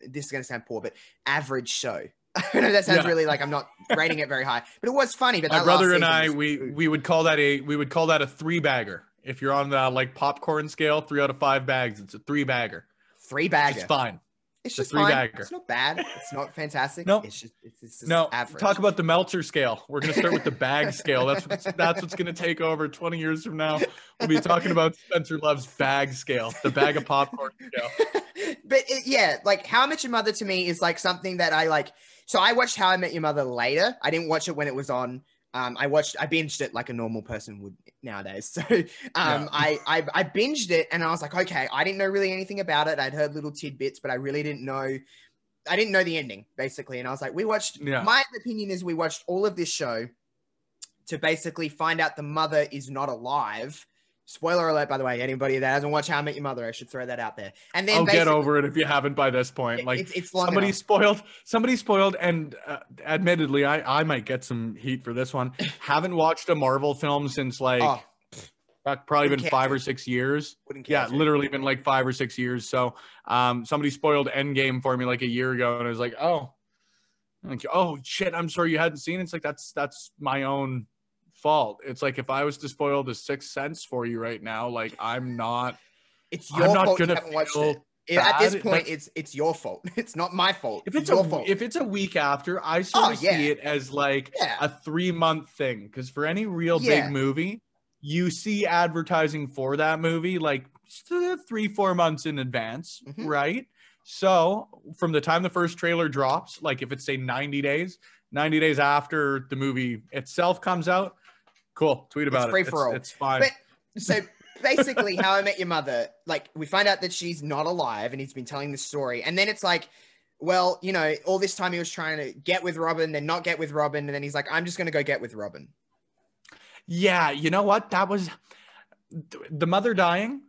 This is going to sound poor, but average show. *laughs* I know that sounds Yeah. really like I'm not rating it very high, but it was funny. But My brother and I, we we would call that a we would call that a three bagger. If you're on the like popcorn scale, three out of five bags, it's a three bagger. three bagger. It's fine. It's just three fine. bagger. It's not bad. It's not fantastic. Nope. It's just it's, it's just No, average. talk about the Meltzer scale. We're gonna start with the bag scale. That's what's, that's what's gonna take over 20 years from now. We'll be talking about Spencer Love's bag scale, the bag of popcorn scale. *laughs* but it, yeah, like How I Met Your Mother to me is like something that I like. So I watched How I Met Your Mother later. I didn't watch it when it was on. Um, I watched, I binged it like a normal person would nowadays. *laughs* So um, Yeah. I, I I binged it and I was like, okay, I didn't know really anything about it. I'd heard little tidbits, but I really didn't know. I didn't know the ending basically, and I was like, we watched. Yeah. My opinion is we watched all of this show to basically find out the mother is not alive. Spoiler alert, by the way, anybody that hasn't watched How I Met Your Mother, I should throw that out there. And then I'll get over it if you haven't by this point. Like it's, it's somebody enough. spoiled somebody spoiled and uh, admittedly I, I might get some heat for this one *laughs* haven't watched a marvel film since like Oh, probably been five or six years yeah literally been like five or six years so um somebody spoiled endgame for me like a year ago and i was like oh like, oh shit i'm sorry you hadn't seen it. it's like that's that's my own fault it's like if i was to spoil the sixth sense for you right now like i'm not It's I'm not fault gonna haven't watched it. If- At this point, but- it's it's your fault. *laughs* It's not my fault. if it's your a fault. if it's a week after i sort Oh, of yeah. see it as like yeah, a three month thing because for any real Yeah. big movie you see advertising for that movie like three four months in advance Mhm. right so from the time the first trailer drops like if it's say 90 days 90 days after the movie itself comes out cool tweet about it's free it for all. it's, it's fine But- so basically, How I Met Your Mother, like we find out that she's not alive, and he's been telling this story, and then it's like. Well, you know, all this time he was trying to get with Robin, then not get with Robin, and then he's like, "I'm just gonna go get with Robin." yeah you know what that was the mother dying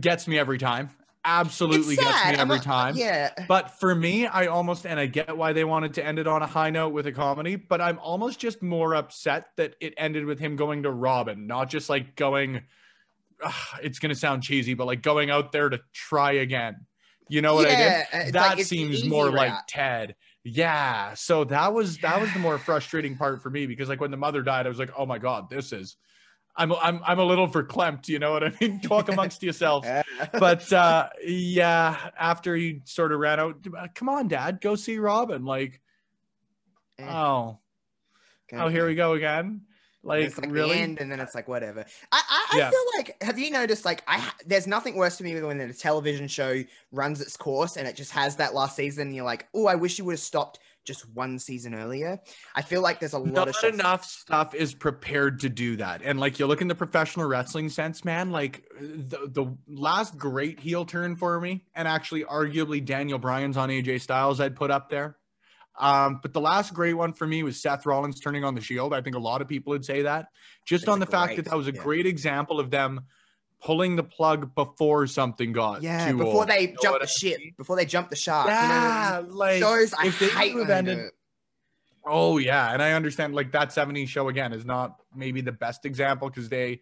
gets me every time absolutely gets me every not- time Yeah, But for me, I almost, and I get why they wanted to end it on a high note with a comedy, but I'm almost just more upset that it ended with him going to Robin, not just like going, ugh, it's going to sound cheesy, but like going out there to try again. You know what I yeah, did? it's That like, seems more like. Ted. Yeah. So that was, that was the more frustrating part for me because like when the mother died, I was like, oh my God, this is, I'm, I'm, I'm a little verklempt. You know what I mean? *laughs* Talk amongst yourselves *laughs* but uh yeah after he sort of ran out come on dad go see robin like Eh, oh oh here we go again like, it's like really the end, and then it's like whatever. I I, I Yeah. feel like have you noticed like I there's nothing worse to me than when a television show runs its course and it just has that last season. And you're like, oh, I wish you would have stopped just one season earlier. I feel like there's a lot not of shows. enough stuff is prepared to do that and like you look in the professional wrestling sense man like the, the last great heel turn for me and actually arguably daniel bryan's on aj styles i'd put up there um, but the last great one for me was Seth Rollins turning on the Shield. I think a lot of people would say that, just on the fact that that was a yeah. great example of them pulling the plug before something got Yeah, before old. they You know jump the I ship, before they jump the shark. You know mean? like shows I hate when ended it. Oh yeah, and I understand like that 70s show again is not maybe the best example because they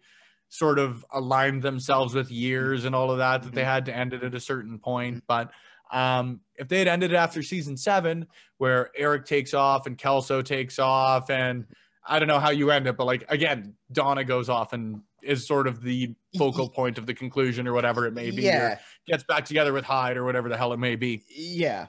sort of aligned themselves with years and all of that that they Mhm. had to end it at a certain point. Mhm. But um, if they had ended it after season seven, where Eric takes off and Kelso takes off, and I don't know how you end it, but like again, Donna goes off and is sort of the *laughs* focal point of the conclusion or whatever it may be. yeah, gets back together with Hyde or whatever the hell it may be. yeah.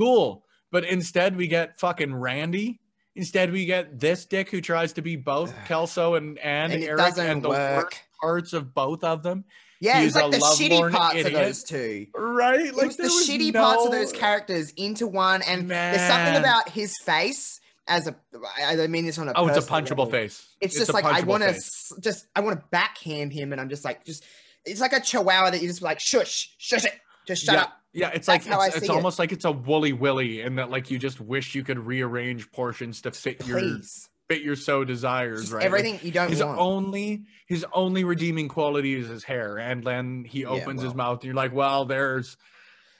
Cool. But instead, we get fucking Randy. Instead, we get this dick who tries to be both *sighs* Kelso and and, And Eric and the work. worst parts of both of them. Yeah, He's it's like the shitty parts idiot. of those two. Right? It's the shitty parts of those characters into one, and there's something about his face as a. I mean this on a. Oh, it's a punchable level. face. It's, just like I want to just I want to backhand him, and I'm just like just. It's like a chihuahua that you just like shush, shush it, just shut yeah, up. Yeah, it's That's like how I it's, it's see it. almost like it's a woolly willy, and that like you just wish you could rearrange portions to fit your Please, fit your so desires, Just right? Like, everything you don't his want. only his only redeeming quality is his hair, and then he Yeah, opens his mouth, and you're like, well, there's.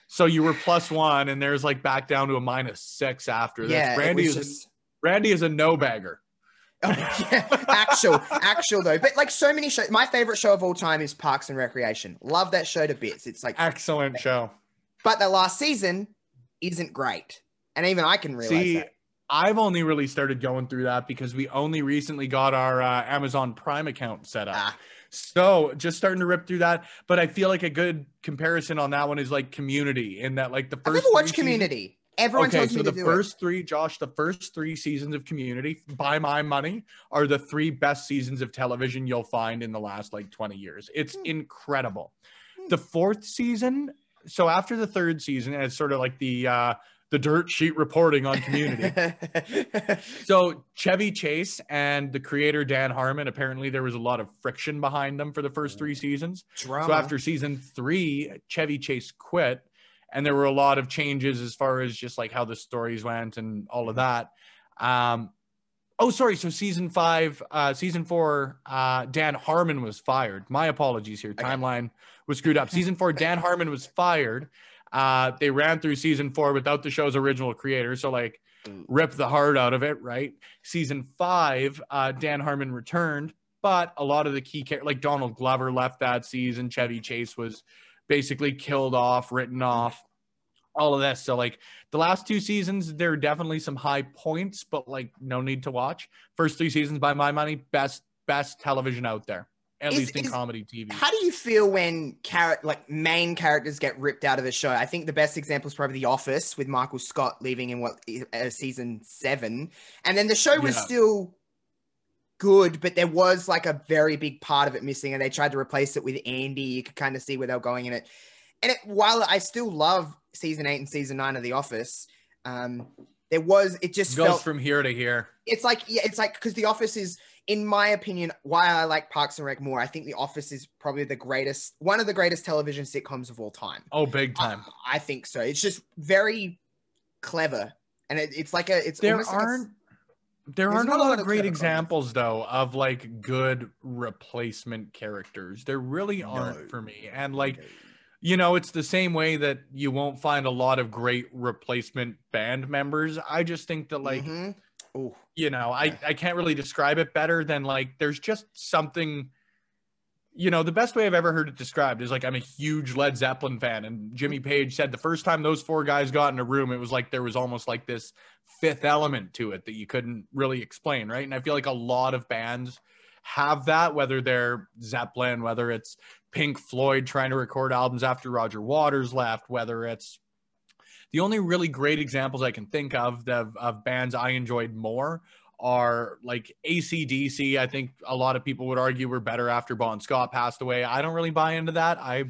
So you were plus one, and there's like back down to a minus six after this. yeah, it Randy was is just. Randy is a no bagger. Oh, *laughs* yeah, actual, actual though. But like so many shows, my favorite show of all time is Parks and Recreation. Love that show to bits. It's like, Excellent show. but the last season isn't great, and even I can realize See, that. I've only really started going through that because we only recently got our uh, Amazon Prime account set up. Ah. So just starting to rip through that. But I feel like a good comparison on that one is like Community, in that like the first. I've first. never watched three seasons- Community. Everyone okay, tells so me the to do first three, Josh, the first three seasons of Community, by my money, are the three best seasons of television you'll find in the last like 20 years. It's Hmm. incredible. Hmm. The fourth season, so after the third season, and it's sort of like the uh the dirt sheet reporting on Community. *laughs* So Chevy Chase and the creator Dan Harmon, apparently there was a lot of friction behind them for the first three seasons. Drama. So after season three, Chevy Chase quit, and there were a lot of changes as far as just like how the stories went and all of that. Um, oh, sorry. So season five, uh, season four, uh, Dan Harmon was fired. My apologies here. Timeline was screwed up. Season four, *laughs* Dan Harmon was fired. Uh, they ran through season four without the show's original creator. So like Mm. rip the heart out of it, right? Season five, uh, Dan Harmon returned, but a lot of the key characters, like Donald Glover, left that season. Chevy Chase was basically killed off, written off, all of this. So like the last two seasons, there are definitely some high points, but like no need to watch. First three seasons, by my money, best best television out there, at Is- least in is- comedy TV. How do you feel when character like main characters get ripped out of a show? I think the best example is probably The Office with Michael Scott leaving in what uh, season seven, and then the show was Yeah. still good, but there was like a very big part of it missing, and they tried to replace it with Andy. You could kind of see where they were going in it. And it, while I still love season eight and season nine of The Office, um, there was it just Goes felt from here to here. it's like yeah, it's like because The Office is, in my opinion, why I like Parks and Rec more. I think The Office is probably the greatest, one of the greatest television sitcoms of all time. Oh, big time. I, I think so. It's just very clever, and it, it's like a. It's there almost like a s- aren't there there's aren't a lot of great examples though of like good replacement characters. There really aren't No. for me and like you know it's the same way that you won't find a lot of great replacement band members. I just think that like Mhm. You know I, I can't really describe it better than like there's just something you know the best way i've ever heard it described is like i'm a huge led zeppelin fan and jimmy page said the first time those four guys got in a room it was like there was almost like this fifth element to it that you couldn't really explain right? And i feel like a lot of bands have that whether they're zeppelin whether it's pink floyd trying to record albums after roger waters left whether it's the only really great examples I can think of of, of bands I enjoyed more are like ACDC. I think a lot of people would argue were better after Bon Scott passed away. I don't really buy into that. I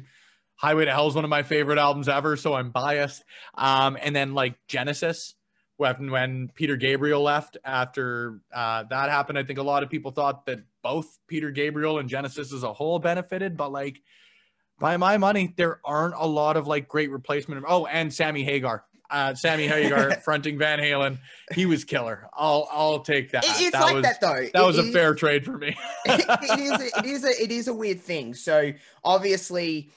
Highway to Hell is one of my favorite albums ever, so I'm biased. Um, and then like Genesis, when when Peter Gabriel left after uh, that happened, I think a lot of people thought that both Peter Gabriel and Genesis as a whole benefited, but like by my money, there aren't a lot of like great replacement. Oh, and Sammy Hagar. Uh, Sammy Hagar *laughs* fronting Van Halen. He was killer. I'll I'll take that. It- it's that like was that though. that was It- a it- fair trade for me. *laughs* it is a, it is a it is a weird thing. So obviously,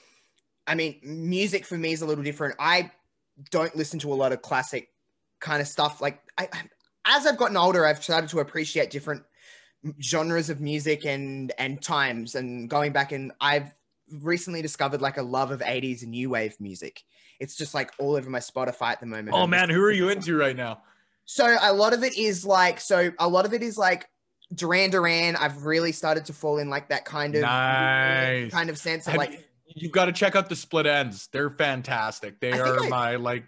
I mean, music for me is a little different. I don't listen to a lot of classic kind of stuff. Like I, as I've gotten older, I've started to appreciate different genres of music and and times. And going back and I've recently discovered like a love of 80s and new wave music. It's just like all over my Spotify at the moment. oh I'm just man, who are you into right now? so a lot of it is like so a lot of it is like Duran Duran, I've really started to fall in like that kind of Nice. kind of sense of Have like you- you've got to check out the Split Enz. They're fantastic. They I are I- my like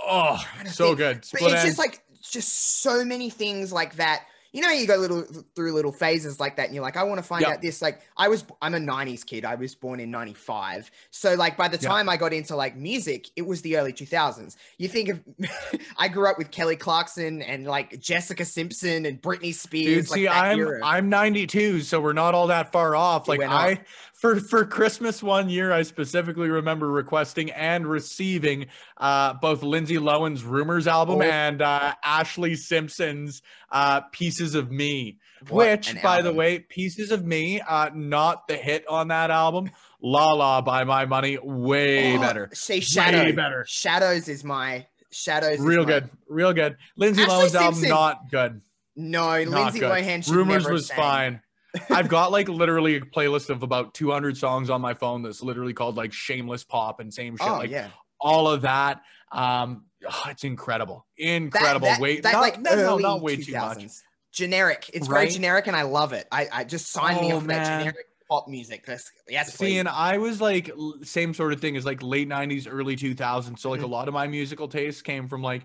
oh so think. good. But it's ends. just like just so many things like that. You know, you go little through little phases like that, and you're like, I want to find Yeah. out this. Like, I was, I'm a '90s kid. I was born in '95, so like by the time I got into like music, it was the early 2000s. You think of, *laughs* I grew up with Kelly Clarkson and like Jessica Simpson and Britney Spears. Dude, like see, I'm era. I'm 92, so we're not all that far off. Like. I for for Christmas one year, I specifically remember requesting and receiving uh, both Lindsay Lohan's "Rumors" album Oh. and uh, Ashlee Simpson's uh, "Pieces of Me." What which, by the way, "Pieces of Me," uh, not the hit on that album. "La La" by my money, way Oh, better, See, Shadow, better. Shadows is my Shadows. is real my- good, real good. Lindsay Ashley Lohan's album, not good. No, Not Lindsay good. Lohan. Rumors was fine. I've got like literally a playlist of about 200 songs on my phone that's literally called like Shameless Pop and same shit. Oh like yeah, all of that. Um, oh, it's incredible, incredible. That, Wait, that, not, like no, no, not way too much. Generic. It's very generic, and I love it. I, I just sign me Oh, up for that generic pop music. That's, yes, See, please. and I was like same sort of thing as like late 90s, early 2000s. So like Mhm. a lot of my musical tastes came from like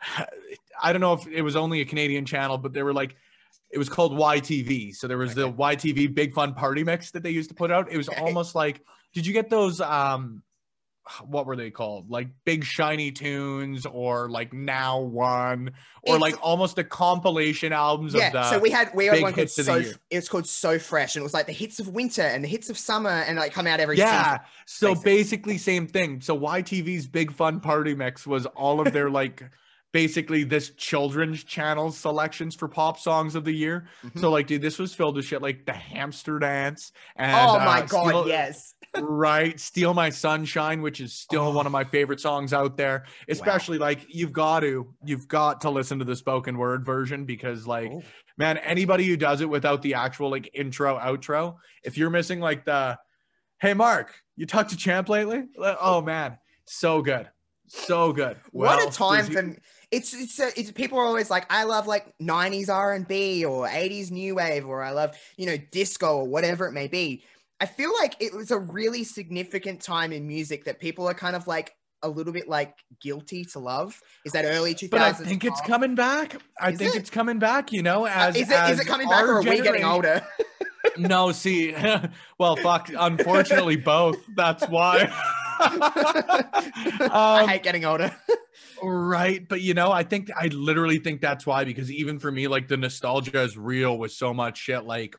*sighs* I don't know if it was only a Canadian channel, but they were like it was called YTV. So there was the YTV Big Fun Party Mix that they used to put out. It was Okay. almost like did you get those um what were they called? Like big shiny tunes or like now one or It's- like almost the compilation albums yeah, of the so we had we had one called so it was called so fresh, and it was like the hits of winter and the hits of summer, and like come out every yeah season. so basically. basically same thing so ytv's big fun party mix was all of their like basically this children's channel selections for pop songs of the year Mhm. so like dude this was filled with shit like the hamster dance and oh my uh, god, Steal- yes. *laughs* right steal my sunshine which is still Oh. one of my favorite songs out there especially like you've got to you've got to listen to the spoken word version because like Oh. man anybody who does it without the actual like intro outro if you're missing like the hey mark you talked to champ lately oh man so good so good what a time for it's it's, uh it's people are always like I love like 90s R&B or 80s new wave or I love you know disco or whatever it may be. I feel like it was a really significant time in music that people are kind of like a little bit like guilty to love. Is that early 2000s? but i think it's coming back i Is think it? it's coming back you know Uh, as is it is as it coming back or are we getting generation- older? *laughs* no see *laughs* well fuck unfortunately both that's why *laughs* *laughs* I Um, hate getting older. Right. But you know, I think I literally think that's why, because even for me, like the nostalgia is real with so much shit. Like,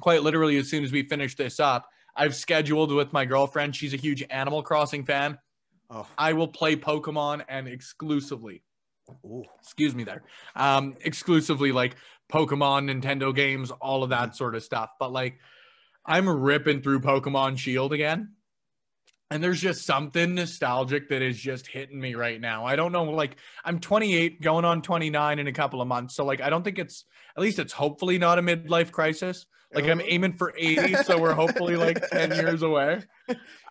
quite literally, as soon as we finish this up, I've scheduled with my girlfriend. She's a huge Animal Crossing fan. Oh. I will play Pokemon and exclusively, Ooh. excuse me there, um, exclusively like Pokemon, Nintendo games, all of that sort of stuff. But like, I'm ripping through Pokemon Shield again. And there's just something nostalgic that is just hitting me right now. I don't know, like I'm 28, going on 29 in a couple of months. So like I don't think it's at least it's hopefully not a midlife crisis. Like I'm aiming for 80, *laughs* so we're hopefully like 10 years away.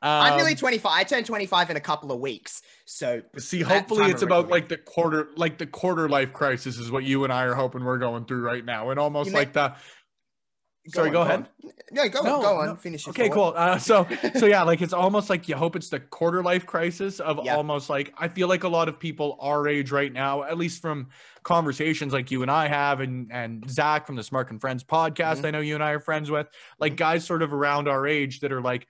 I'm Um, nearly 25. I turned 25 in a couple of weeks. So See, hopefully it's about like the quarter, like the quarter life crisis is what you and I are hoping we're going through right now, and almost You like the. Sorry, on, go ahead. on. No, go No, on. Go on. no. Finish. your Okay, cool. Uh, so, *laughs* so yeah, like it's almost like you hope it's the quarter life crisis of Yeah. almost like I feel like a lot of people our age right now, at least from conversations like you and I have, and and Zach from the Smart and Friends podcast, Mhm. I know you and I are friends with, like Mhm. guys sort of around our age that are like.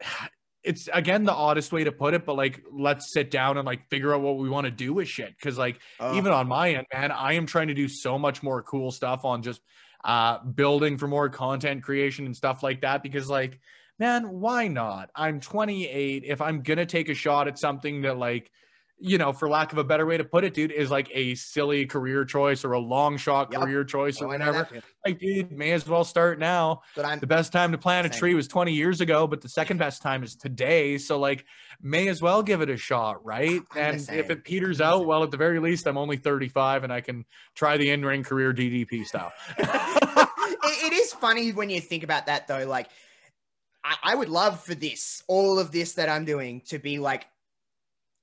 *sighs* It's again the oddest way to put it, but like let's sit down and like figure out what we want to do with shit. Cause like Oh, even on my end, man, I am trying to do so much more cool stuff on just uh building for more content creation and stuff like that because like man, why not? I'm 28. If I'm gonna take a shot at something that like you know, for lack of a better way to put it, dude, is like a silly career choice or a long shot Yup. career choice or oh, whatever. Like, dude, may as well start now. But I'm The best time to plant a tree was 20 years ago, but the second best time is today. So, like, may as well give it a shot, right? *sighs* I'm And if it peters out, well, at the very least, I'm only 35 and I can try the in ring career DDP style. *laughs* it, it is funny when you think about that though. Like, I, I would love for this, all of this that I'm doing, to be like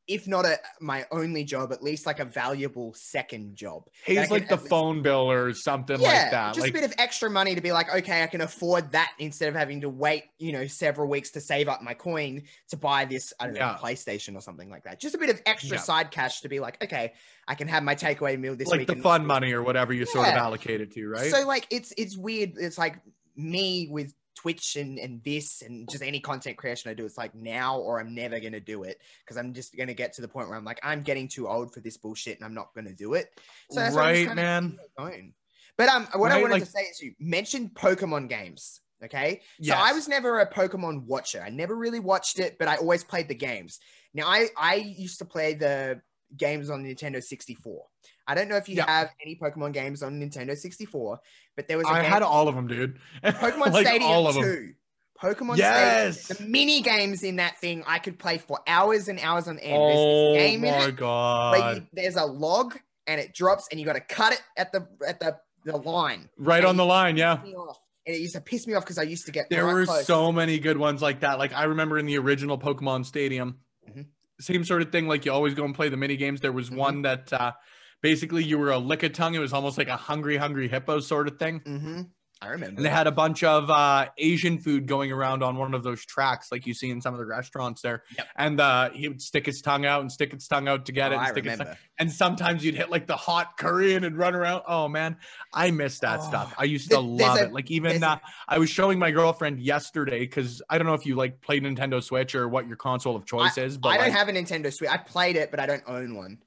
if not a my only job, at least like a valuable second job. He's like the phone bill or something yeah, like that. just like a bit of extra money to be like, okay, I can afford that instead of having to wait, you know, several weeks to save up my coin to buy this, I don't know, Yeah. PlayStation or something like that. Just a bit of extra Yeah. side cash to be like, okay, I can have my takeaway meal this like week. the and- fun money or whatever you sort of Yeah. allocated to, right? So like it's it's weird. It's like me with Twitch and and this and just any content creation I do. It's like now or I'm never gonna do it because I'm just gonna get to the point where I'm like I'm getting too old for this bullshit and I'm not gonna do it. So that's right, man. going. But um, what I wanted like- to say is you mentioned Pokemon games. Okay, so I was never a Pokemon watcher. I never really watched it, but I always played the games. Now I I used to play the games on Nintendo 64. I don't know if you Yeah. have any Pokemon games on Nintendo 64, but there was I had all of them, dude. Pokemon *laughs* Like, Stadium all of 'em. 2. Pokemon Yes. Stadium. The mini games in that thing I could play for hours and hours on end. Oh There's this game in my god! you, there's a log and it drops and you got to cut it at the at the, the line. right on the line, yeah. And it used to piss me off because I used to get There were close. so many good ones like that. Like I remember in the original Pokemon Stadium, Mhm. Same sort of thing. Like you always go and play the mini games. There was Mhm. one that uh, basically you were a lick a tongue. It was almost like a hungry, hungry hippo sort of thing. hmm I remember. And they had a bunch of uh, Asian food going around on one of those tracks, like you see in some of the restaurants there. Yep. And uh, he would stick his tongue out and stick his tongue out to get Oh, it. And, I stick his remember. and sometimes you'd hit like the hot Korean and run around. Oh man, I miss that stuff. I used to Oh, love a- it. Like even uh, I was showing my girlfriend yesterday because I don't know if you like play Nintendo Switch or what your console of choice is, but I don't like, have a Nintendo Switch. I played it, but I don't own one.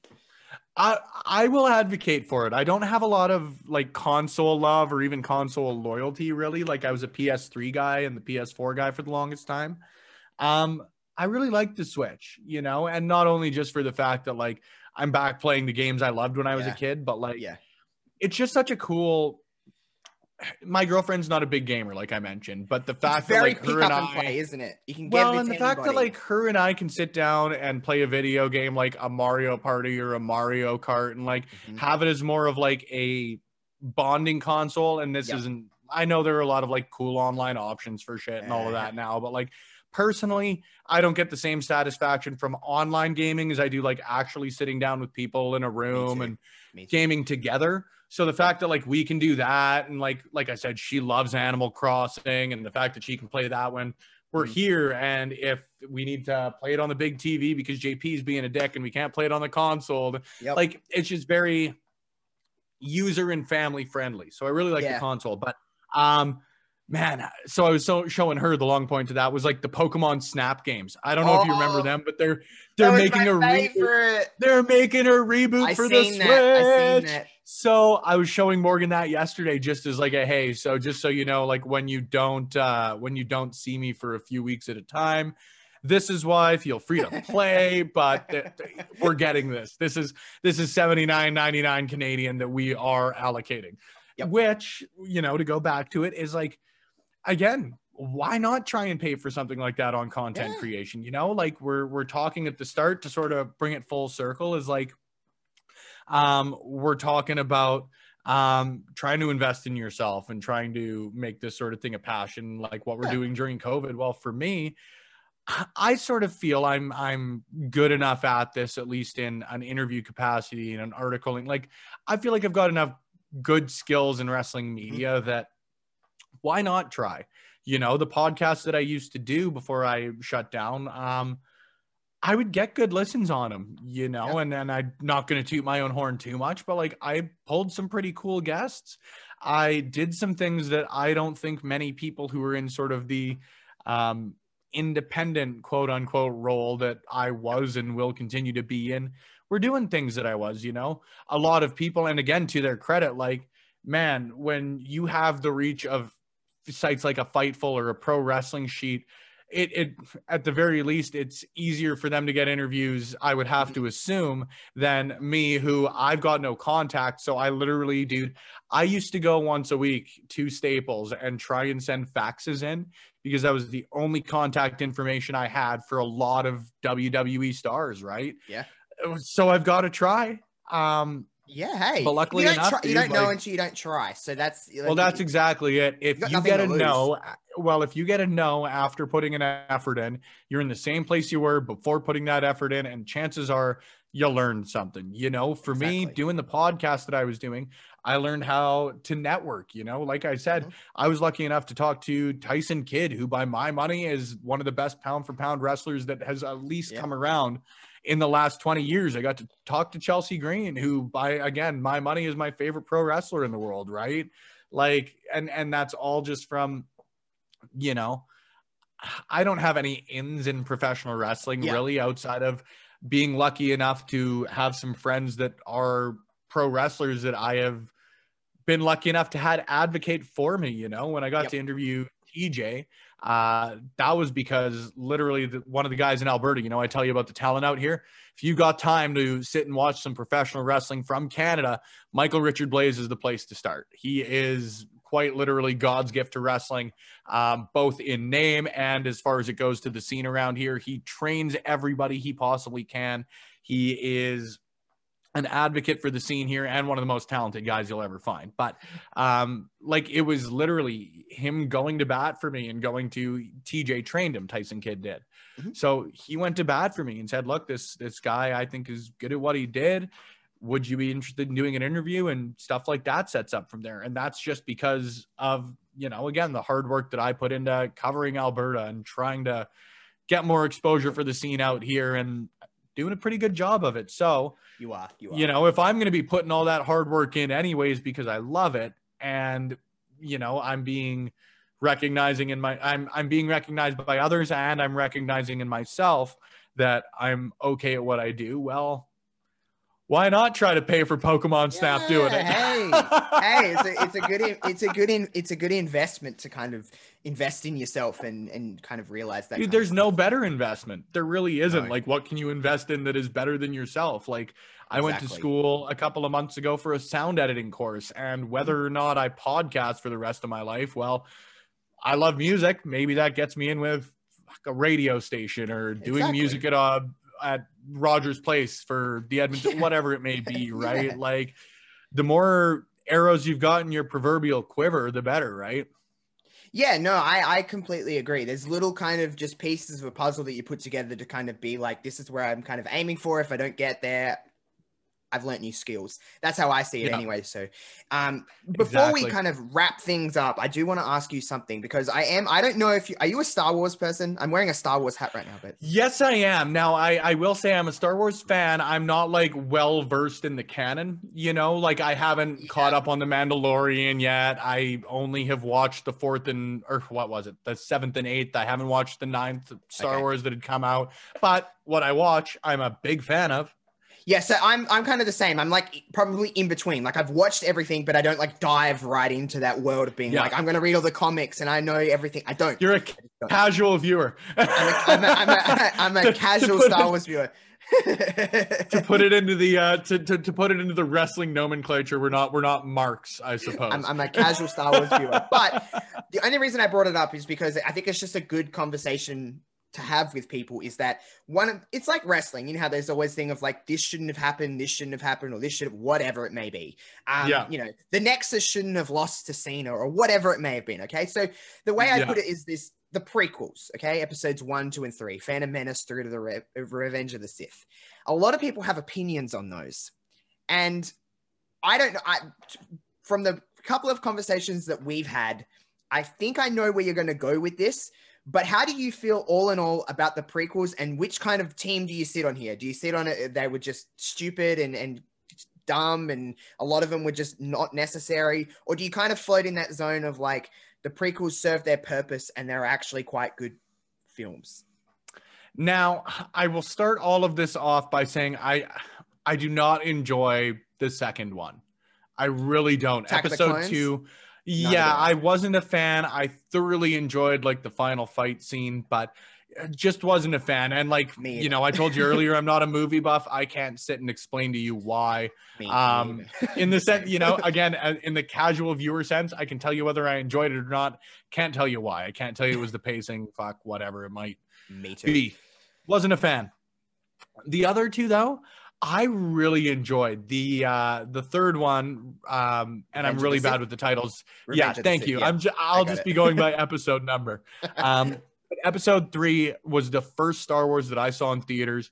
I I will advocate for it. I don't have a lot of like console love or even console loyalty really. Like I was a PS3 guy and the PS4 guy for the longest time. Um I really like the Switch, you know, and not only just for the fact that like I'm back playing the games I loved when I was Yeah. a kid, but like Yeah. it's just such a cool my girlfriend's not a big gamer like I mentioned, but the fact that like her and and I play, isn't it? You can get well, and the fact that like her and I can sit down and play a video game like a Mario Party or a Mario Kart and like Mhm. have it as more of like a bonding console. And this Yep. isn't, I know there are a lot of like cool online options for shit and all of that now, but like personally, I don't get the same satisfaction from online gaming as I do like actually sitting down with people in a room and gaming together. So the fact that like we can do that and like like I said, she loves Animal Crossing and the fact that she can play that when we're Mhm. here and if we need to play it on the big TV because JP's being a dick and we can't play it on the console, Yep. like it's just very user and family friendly. So I really like Yeah. the console, but um man, so I was so showing her the long point to that was like the Pokemon Snap games. I don't know if you remember Oh, them, but they're they're making a favorite. they're making a reboot I for the seen Switch. That. I seen that. So I was showing Morgan that yesterday, just as like a hey, so just so you know, like when you don't uh when you don't see me for a few weeks at a time, this is why. Feel free to play, but th- th- we're getting this. This is this is seventy nine ninety nine Canadian that we are allocating. Yep. Which you know to go back to it is like again why not try and pay for something like that on content Yeah. creation you know like we're we're talking at the start to sort of bring it full circle is like um we're talking about um trying to invest in yourself and trying to make this sort of thing a passion like what we're Yeah. doing during covid. Well for me i sort of feel i'm i'm good enough at this at least in an interview capacity and an articling like i feel like i've got enough good skills in wrestling media that why not try? You know the podcast that i used to do before i shut down um i would get good listens on them you know Yeah. and and i'm not going to toot my own horn too much but like i pulled some pretty cool guests i did some things that i don't think many people who are in sort of the um independent quote unquote role that i was and will continue to be in we're doing things that i was you know a lot of people and again to their credit like man when you have the reach of sites like a fightful or a pro wrestling sheet it, it at the very least it's easier for them to get interviews i would have to assume than me who i've got no contact so i literally dude i used to go once a week to staples and try and send faxes in because that was the only contact information i had for a lot of wwe stars right Yeah. so i've got to try um Yeah, hey. But luckily you don't, enough, try, you dude, don't know like- until you don't try. So that's Well, that's exactly it. If you get to a lose. no, well, if you get a no after putting an effort in, you're in the same place you were before putting that effort in, and chances are you learned something. You know, for me, doing the podcast that I was doing, I learned how to network. You know, like I said, Mhm. I was lucky enough to talk to Tyson Kidd, who by my money is one of the best pound for pound wrestlers that has at least Yeah. come around in the last 20 years. I got to talk to Chelsea Green, who by again, my money is my favorite pro wrestler in the world, right? Like, and and that's all just from, you know, I don't have any ins in professional wrestling Yeah. really outside of being lucky enough to have some friends that are pro wrestlers that I have been lucky enough to had advocate for me, you know, when I got Yep. to interview TJ, uh, that was because literally the, one of the guys in Alberta, you know, I tell you about the talent out here. If you got time to sit and watch some professional wrestling from Canada, Michael Richard Blais is the place to start. He is quite literally God's gift to wrestling, um, both in name and as far as it goes to the scene around here. He trains everybody he possibly can. He is an advocate for the scene here and one of the most talented guys you'll ever find. But um, like it was literally him going to bat for me and going to TJ trained him. Tyson Kidd did. Mhm. So he went to bat for me and said, "Look, this this guy I think is good at what he did. Would you be interested in doing an interview?" And stuff like that sets up from there. And that's just because of you know again the hard work that I put into covering Alberta and trying to get more exposure for the scene out here and doing a pretty good job of it. So you are. You are. you know, if I'm going to be putting all that hard work in anyways because I love it and you know, I'm being recognizing in my I'm I'm being recognized by others and I'm recognizing in myself that I'm okay at what I do. Well, why not try to pay for Pokemon Snap doing it? hey, *laughs* hey, it's a, it's a good it's a good in, it's a good investment to kind of invest in yourself and and kind of realize that. Dude, there's no better investment. There really isn't. No. Like, what can you invest in that is better than yourself? Like, I went to school a couple of months ago for a sound editing course, and whether or not I podcast for the rest of my life, well, I love music. Maybe that gets me in with a radio station or doing Exactly. music at a at Rogers Place for the Edmonton, whatever it may be. *laughs* Right? Yeah. Like, the more arrows you've got in your proverbial quiver, the better. Right? Yeah, no, I I completely agree. There's little kind of just pieces of a puzzle that you put together to kind of be like, this is where I'm kind of aiming for. If I don't get there, I've learned new skills. That's how I see it Yeah. anyway. So, um, before we kind of wrap things up, I do want to ask you something because I am. I don't know if you are you a Star Wars person. I'm wearing a Star Wars hat right now, but Yes, I am. Now, I, I will say I'm a Star Wars fan. I'm not like well versed in the canon, you know, like I haven't caught up on the Mandalorian yet. I only have watched the fourth and or what was it, the seventh and eighth. I haven't watched the ninth Star Okay. Wars that had come out, but what I watch, I'm a big fan of. Yeah. So I'm I'm kind of the same. I'm like probably in between. Like I've watched everything, but I don't like dive right into that world of being Yeah. like I'm gonna read all the comics and I know everything. I don't. You're a don't. casual viewer. I'm a, I'm a, I'm a, *laughs* I'm a *laughs* to casual put Star Wars viewer. to put it *laughs* into the uh to, to, to put it into the wrestling nomenclature we're not we're not marks i suppose I'm, I'm a casual Star Wars viewer. But the only reason I brought it up is because I think it's just a good conversation to have with people is that one of it's like wrestling. You know how there's always thing of like this shouldn't have happened, this shouldn't have happened, or this should have whatever it may be. Um, Yeah. you know, the Nexus shouldn't have lost to Cena or whatever it may have been. Okay. So the way I Yeah. put it is this the prequels, okay, episodes one, two, and three, Phantom Menace through to the Re- Revenge of the Sith. A lot of people have opinions on those. And I don't know. I from the couple of conversations that we've had, I think I know where you're going to go with this. But how do you feel all in all about the prequels and which kind of team do you sit on here? Do you sit on it? They were just stupid and, and dumb and a lot of them were just not necessary? Or do you kind of float in that zone of like the prequels serve their purpose and they're actually quite good films? Now, I will start all of this off by saying I I do not enjoy the second one. I really don't. Attack Episode Clones? 2 Neither yeah, I. Wasn't a fan. I thoroughly enjoyed like the final fight scene, but uh, just wasn't a fan. And like Me you know, I told you earlier, I'm not a *laughs* movie buff. I can't sit and explain to you why. Me Um. In the *laughs* sense, you know, again, uh, in the casual viewer sense, I can tell you whether I enjoyed it or not. Can't tell you why. I can't tell you it was the pacing. Fuck, whatever it might me too. B. Wasn't a fan. The other two, though, I really enjoyed the uh the third one, um, and I'm really bad with the titles. Revenge yeah, the thank Sith, you. yeah. I'm I'll just it. be going by *laughs* episode number. Um, *laughs* episode three was the first Star Wars that I saw in theaters.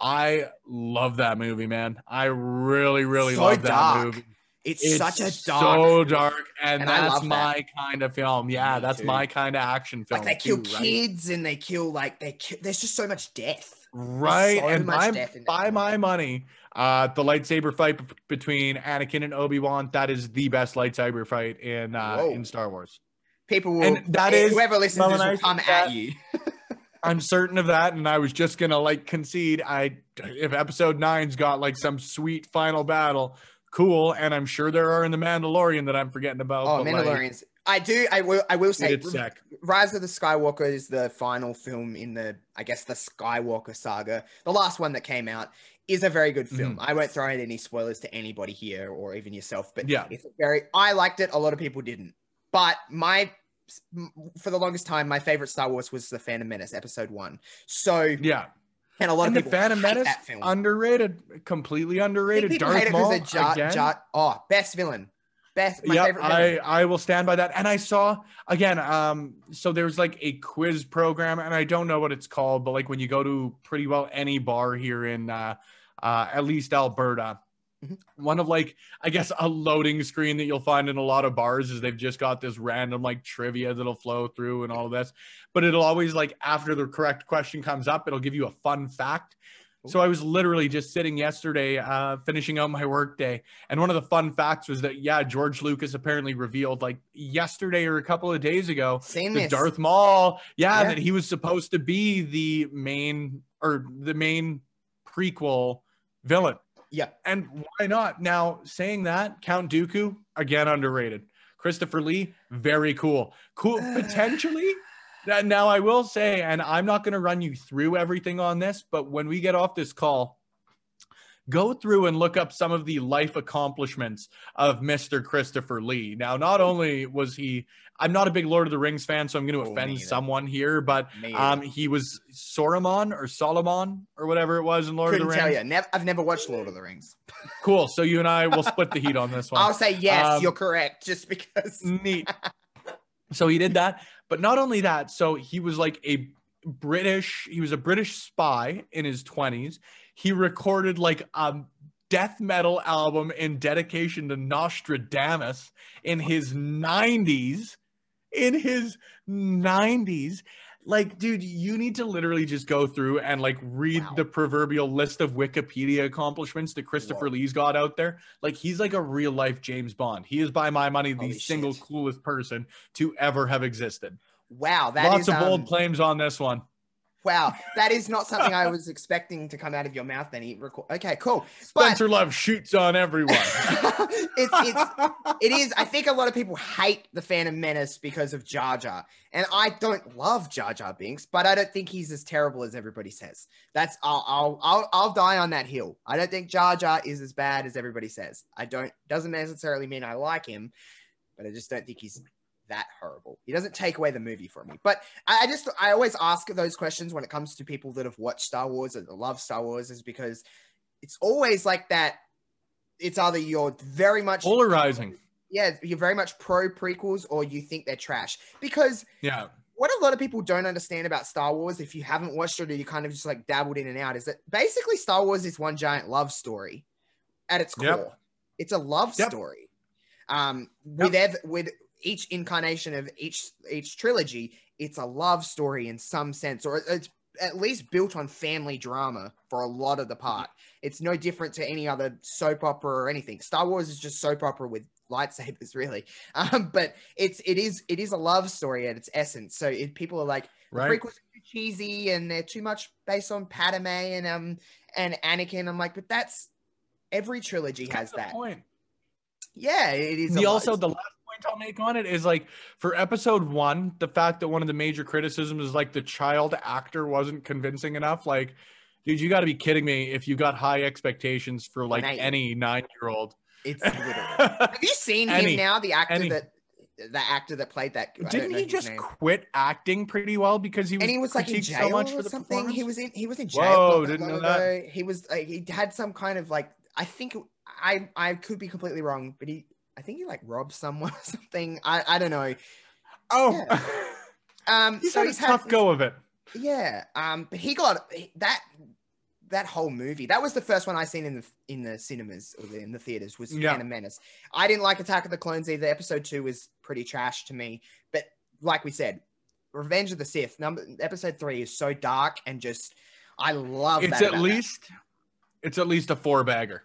I love that movie, man. I really, really So love that movie. It's, It's such a dark. so dark, and, And that's love that. my kind of film. Yeah, Me that's too. my kind of action film. like they kill too, right? kids and they kill like they. There's just so much death. Right so and by, that by my money uh the lightsaber fight between anakin and obi-wan that is the best lightsaber fight in uh in star wars People will. And that eh, whoever listens to this will come think at you. *laughs* i'm certain of that and i was just gonna like concede i if episode nine's got like some sweet final battle cool and i'm sure there are in the mandalorian that i'm forgetting about Oh, but, like, Mandalorians. I do. I will. I will say, Rise of the Skywalker is the final film in the, I guess, the Skywalker saga. The last one that came out is a very good film. Mm-hmm. I won't throw in any spoilers to anybody here or even yourself, but Yeah. it's very. I liked it. A lot of people didn't. But my, for the longest time, my favorite Star Wars was the Phantom Menace, Episode One. So, yeah and a lot and of the people phantom hate menace that film. underrated completely underrated darth maul Jar, again. Jar. Oh, best villain. Best. My yep. I. I will stand by that. And I saw again, um, so there's like a quiz program, and I don't know what it's called, but like when you go to pretty well any bar here in uh, uh, at least Alberta, Mhm. one of like I guess a loading screen that you'll find in a lot of bars is they've just got this random like trivia that'll flow through and all of this, but it'll always like after the correct question comes up, it'll give you a fun fact. So I was literally just sitting yesterday, uh, finishing out my workday, and one of the fun facts was that yeah, George Lucas apparently revealed like yesterday or a couple of days ago Seen that. Darth Maul, yeah, Yeah. that he was supposed to be the main or the main prequel villain. Yeah. And why not? Now, saying that, Count Dooku, again, underrated. Christopher Lee, very cool. Cool, *sighs* potentially. Now- Now, I will say, and I'm not going to run you through everything on this, but when we get off this call, go through and look up some of the life accomplishments of Mr. Christopher Lee. Now, not only was he, I'm not a big Lord of the Rings fan, so I'm going to Oh, offend someone here, but um, he was Saruman or Solomon or whatever it was in Lord couldn't of the tell Rings. you. Never, I've never watched Lord of the Rings. *laughs* Cool. So you and I will split the heat on this *laughs* one. I'll say yes, Um, you're correct, just because. Neat. *laughs* So he did that, but not only that. So he was like a British. He was a British spy in his twenties. He recorded like a death metal album in dedication to Nostradamus in his nineties. In his nineties. Like, dude, you need to literally just go through and like read Wow. the proverbial list of Wikipedia accomplishments that Christopher Whoa. Lee's got out there. Like, he's like a real life James Bond. He is, by my money, the Holy single shit. coolest person to ever have existed. Wow, that is Lots of bold um, claims on this one. Wow, that is not something I was expecting to come out of your mouth. Then he record. Okay, cool. But Spencer Love shoots on everyone. *laughs* it's it's it is. I think a lot of people hate the Phantom Menace because of Jar Jar, and I don't love Jar Jar Binks, but I don't think he's as terrible as everybody says. That's I'll I'll I'll, I'll die on that hill. I don't think Jar Jar is as bad as everybody says. I don't doesn't necessarily mean I like him, but I just don't think he's that horrible. He doesn't take away the movie from me. But I, I just I always ask those questions when it comes to people that have watched Star Wars and love Star Wars, is because it's always like that. It's either you're very much Polarizing. yeah, you're very much pro prequels or you think they're trash. Because Yeah. what a lot of people don't understand about Star Wars, if you haven't watched it or you kind of just like dabbled in and out, is that basically Star Wars is one giant love story at its core. Yep. It's a love Yep. story. Um, Yep. with ev- with each incarnation of each each trilogy, it's a love story in some sense, or it's at least built on family drama for a lot of the part. It's no different to any other soap opera or anything. Star Wars is just soap opera with lightsabers, *laughs* really. Um, but it's it is it is a love story at its essence. So if people are like the prequels are too cheesy and they're too much based on Padme and um and Anakin, I'm like, but that's every trilogy has That's the that. point. Yeah, it is. The also the last point I'll make on it is like for episode one, the fact that one of the major criticisms is like the child actor wasn't convincing enough. Like, dude, you got to be kidding me if you got high expectations for like eight. any nine year old. it's *laughs* literal. Have you seen Any- him now? The actor any. that the actor that played that. Didn't he just name. quit acting pretty well because he was, and he was like in jail so much or for the something. He was in he was in jail. Whoa, didn't long know that. He was like he had some kind of like I think I I could be completely wrong, but he I think he like robbed someone *laughs* or something. I I don't know. Oh, *laughs* Um, he's so had a he's tough had, go of it. Yeah. Um, but he got that that whole movie. That was the first one I seen in the in the cinemas or the, in the theaters was Yeah. Phantom Menace. I didn't like Attack of the Clones either. Episode two was pretty trash to me. But like we said, Revenge of the Sith number episode three is so dark and just I love It's that at about that. least it's at least a four bagger.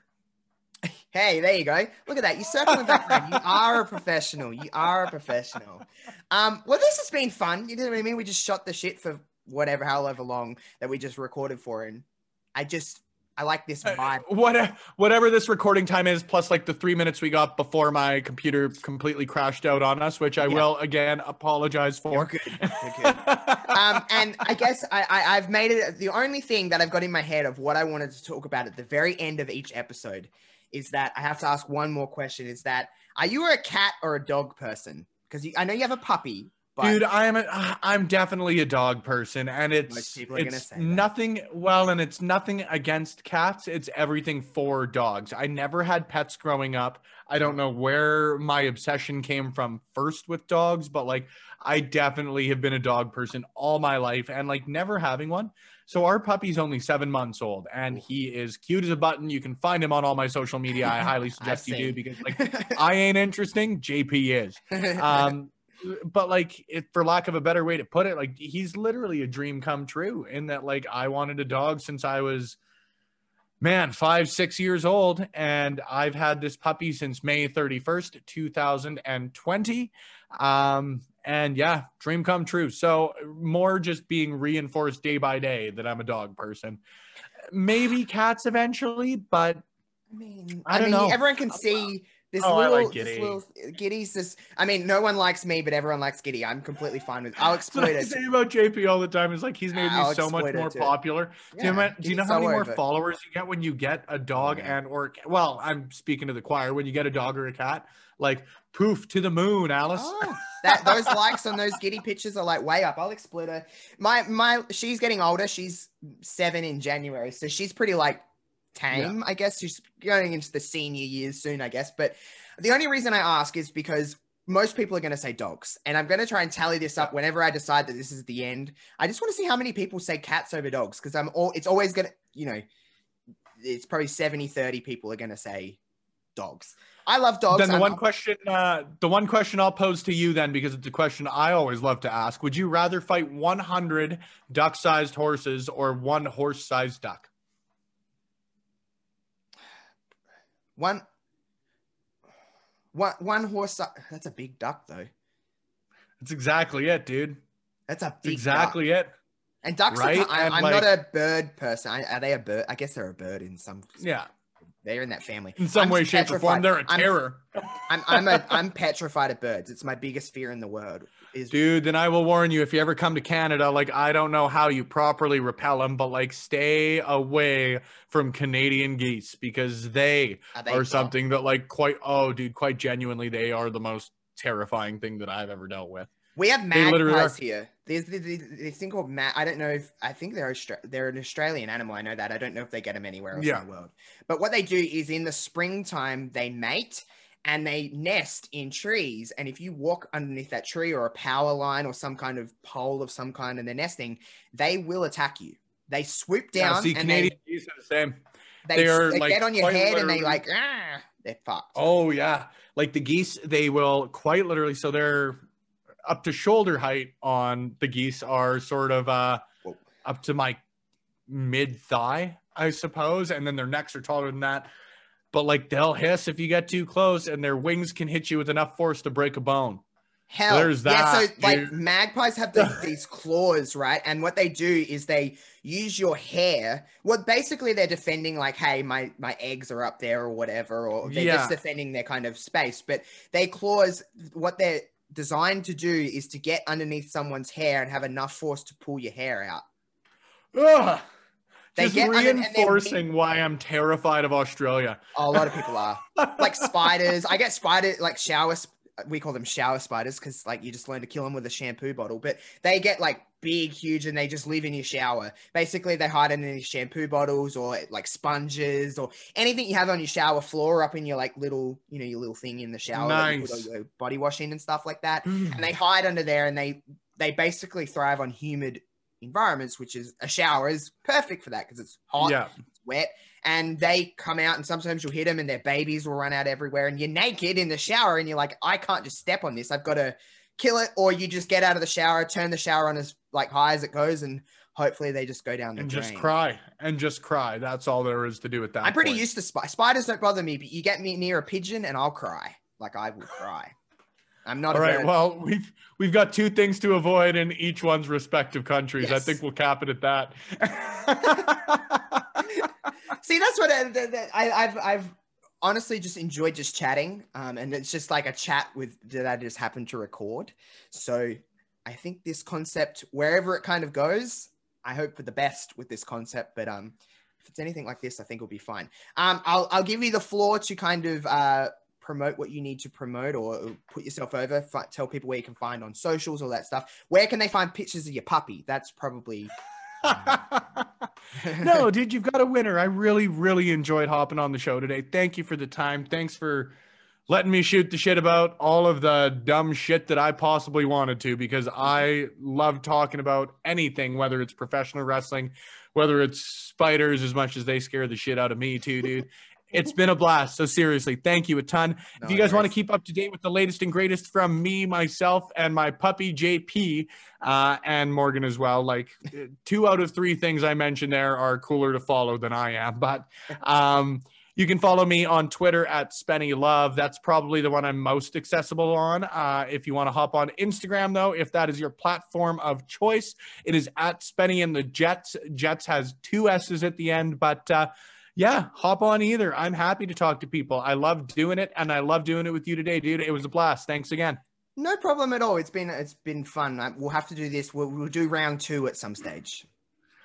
Hey, there you go. Look at that. You're circling back. You *laughs* are a professional. You are a professional. Um, well, this has been fun. You know what I mean? We just shot the shit for whatever, however long that we just recorded for, and I just I like this vibe. What whatever this recording time is, plus like the three minutes we got before my computer completely crashed out on us, which I Yeah. will again apologize for. You're good. You're good. um, and I guess I, I I've made it the only thing that I've got in my head of what I wanted to talk about at the very end of each episode is that I have to ask one more question. Is that are you a cat or a dog person? Because I know you have a puppy, but Dude, I am a, I'm definitely a dog person, and it's people are gonna it's that. nothing. Well, and it's nothing against cats. It's everything for dogs. I never had pets growing up. I don't know where my obsession came from first with dogs, but like I definitely have been a dog person all my life, and like never having one. So our puppy's only seven months old, and he is cute as a button. You can find him on all my social media. I highly *laughs* suggest you do because like *laughs* I ain't interesting. JP is um but like it, for lack of a better way to put it like he's literally a dream come true in that like i wanted a dog since i was man five six years old and i've had this puppy since may 31st 2020 um and yeah dream come true so more just being reinforced day by day that i'm a dog person maybe cats eventually but I mean, I I, don't mean, know. everyone can see this Oh, I little, like this little Giddy's this. I mean, no one likes me, but everyone likes Giddy. I'm completely fine with. I'll *laughs* what exploit I say about JP all the time. Is like he's made me I'll so much more too. popular. do you, know, do you know how many more followers you get when you get a dog Yeah. and or well, I'm speaking to the choir. When you get a dog or a cat, like poof to the moon, Alice. Oh, that those likes on those Giddy pictures are like way up. I'll exploit her. My my, she's getting older. She's seven in January, so she's pretty like tame. I guess she's going into the senior years soon. I guess, but the only reason I ask is because most people are going to say dogs, and I'm going to try and tally this up whenever I decide that this is the end. I just want to see how many people say cats over dogs because I'm all. It's always going to, you know, it's probably 70 30 people are going to say dogs. I love dogs. then the I'm- one question, uh, the one question I'll pose to you then, because it's a question I always love to ask: Would you rather fight 100 duck-sized horses or one horse-sized duck? One, one, one horse. That's a big duck, though. That's exactly it, dude. That's a big exactly Duck. it. And ducks. Right? Are, I, I'm like- not a bird person. I, are they a bird? I guess they're a bird in some. Yeah, They're in that family. in some I'm way, shape, or form, they're a I'm- terror. I'm, I'm a, I'm petrified of birds. It's my biggest fear in the world. Is Dude, then I will warn you if you ever come to Canada, like I don't know how you properly repel them, but like stay away from Canadian geese because they are they are something that like quite oh dude, quite genuinely they are the most terrifying thing that I've ever dealt with. We have magpies here. There's this, thing called mag. I don't know if I think they're Austra- they're an Australian animal. I know that. I don't know if they get them anywhere else Yeah. in the world. But what they do is in the springtime they mate and they nest in trees. And if you walk underneath that tree or a power line or some kind of pole of some kind and they're nesting, they will attack you. They swoop Yeah, down see, and Canadian geese are the same. they, they they, are, they like, get on your head and they like ah, they're fucked. Oh yeah, like the geese, they will quite literally. So they're up to shoulder height on the geese are sort of uh up to my mid thigh, I suppose, and then their necks are taller than that. But like they'll hiss if you get too close, and their wings can hit you with enough force to break a bone. Hell, There's yeah. So that, like dude. magpies have the, *laughs* these claws, right? And what they do is they use your hair. Well, basically they're defending like, hey, my my eggs are up there or whatever, or they're just defending their kind of space. But they claws. What they're designed to do is to get underneath someone's hair and have enough force to pull your hair out. Ugh. They Just get under- and they're reinforcing why I'm terrified of Australia. Oh, a lot of people are *laughs* like spiders. I get spider like shower we call them shower spiders because like you just learn to kill them with a shampoo bottle. But they get like big, huge, and they just live in your shower. Basically, they hide in these shampoo bottles or like sponges or anything you have on your shower floor, up in your like little, you know, your little thing in the shower that you put your body washing and stuff like that. Mm. And they hide under there, and they they basically thrive on humid environments, which is a shower is perfect for that because it's hot, yeah. it's wet, and they come out, and sometimes you'll hit them, and their babies will run out everywhere, and you're naked in the shower, and you're like, I can't just step on this, I've got to kill it, or you just get out of the shower, turn the shower on as like high as it goes, and hopefully they just go down the And drain. just cry and just cry. That's all there is to do with that. I'm pretty point. used to spiders. Spiders don't bother me, but you get me near a pigeon, and I'll cry. Like I will cry. I'm not All right. bird. Well, we've we've got two things to avoid in each one's respective countries. I think we'll cap it at that. *laughs* *laughs* See, that's what I, I, I've I've honestly just enjoyed just chatting, um, and it's just like a chat with that I just happened to record. So I think this concept, wherever it kind of goes, I hope for the best with this concept. But um, if it's anything like this, I think it'll be fine. Um, I'll I'll give you the floor to kind of uh promote what you need to promote or put yourself over. Fi- tell people where you can find on socials, all that stuff. Where can they find pictures of your puppy? That's probably *laughs* no, *laughs* dude, you've got a winner. I really, really enjoyed hopping on the show today. Thank you for the time. Thanks for letting me shoot the shit about all of the dumb shit that I possibly wanted to because I love talking about anything, whether it's professional wrestling, whether it's spiders, as much as they scare the shit out of me, too, dude. It's been a blast. So, seriously, thank you a ton. if you guys want to keep up to date with the latest and greatest from me, myself, and my puppy JP, uh, and Morgan as well, like uh, two out of three things I mentioned there are cooler to follow than I am. But um, you can follow me on Twitter at Spenny Love. That's probably the one I'm most accessible on. Uh, if you want to hop on Instagram, though, if that is your platform of choice, it is at Spenny and the Jets. Jets has two S's at the end, but uh, yeah, hop on either. I'm happy to talk to people. I love doing it, and I love doing it with you today, dude. It was a blast. Thanks again. No problem at all. It's been it's been fun. We'll have to do this. We'll, we'll do round two at some stage.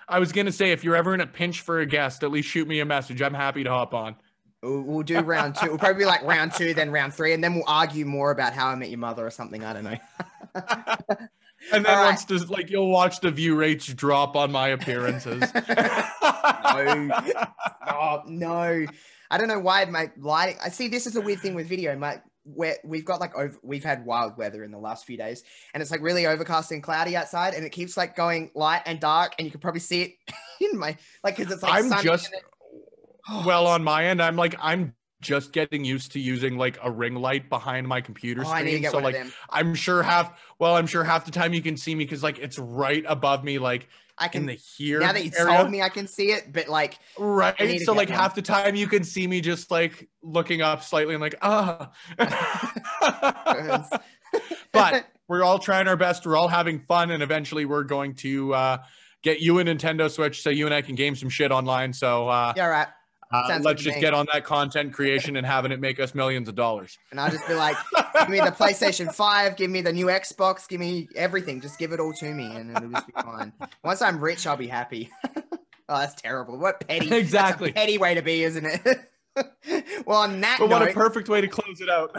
I was gonna say, if you're ever in a pinch for a guest, at least shoot me a message. I'm happy to hop on. We'll, we'll do round two. We'll probably be like round two, then round three, and then we'll argue more about how I met your mother or something. I don't know. *laughs* And then All right. once this, like, you'll watch the view rates drop on my appearances. *laughs* oh no, I don't know why my lighting. I see this is a weird thing with video. My where we've got like over, we've had wild weather in the last few days, and it's like really overcast and cloudy outside, and it keeps like going light and dark, and you can probably see it *laughs* in my like because it's like I'm just it- well *sighs* on my end. I'm like, I'm just getting used to using like a ring light behind my computer Oh, I need to screen. So like. I'm sure half. Well, I'm sure half the time you can see me because like it's right above me, like I in can the here. now that you area. told me, I can see it, but like Right. So like one. half the time you can see me just like looking up slightly and like, ah. *laughs* but *laughs* we're all trying our best. We're all having fun, and eventually we're going to uh, get you a Nintendo Switch so you and I can game some shit online. So uh, yeah, right. Uh, let's good to just me. get on that content creation and having it make us millions of dollars. And I'll just be like, give me the PlayStation *laughs* 5, give me the new Xbox, give me everything. Just give it all to me and it'll just be fine. Once I'm rich, I'll be happy. *laughs* oh, that's terrible. What petty. that's a Exactly. petty way to be, isn't it? *laughs* well, on that But what a perfect way to close it out.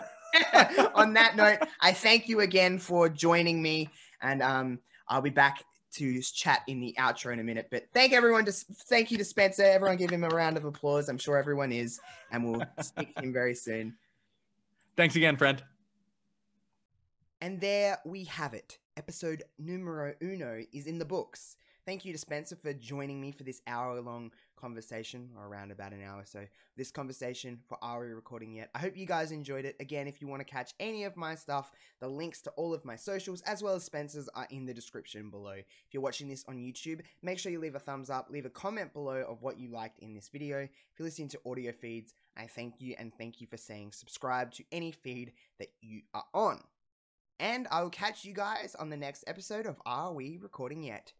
on that note, I thank you again for joining me. And um, I'll be back to chat in the outro in a minute. But thank everyone to thank you to Spencer. Everyone give him a round of applause. I'm sure everyone is. And we'll speak to him very soon. Thanks again, friend. And there we have it. Episode numero uno is in the books. Thank you to Spencer for joining me for this hour long conversation, or around about an hour. So, this conversation for Are We Recording Yet? I hope you guys enjoyed it. Again, if you want to catch any of my stuff, the links to all of my socials as well as Spencer's are in the description below. If you're watching this on YouTube, make sure you leave a thumbs up, leave a comment below of what you liked in this video. If you're listening to audio feeds, I thank you and thank you for saying subscribe to any feed that you are on. And I will catch you guys on the next episode of Are We Recording Yet?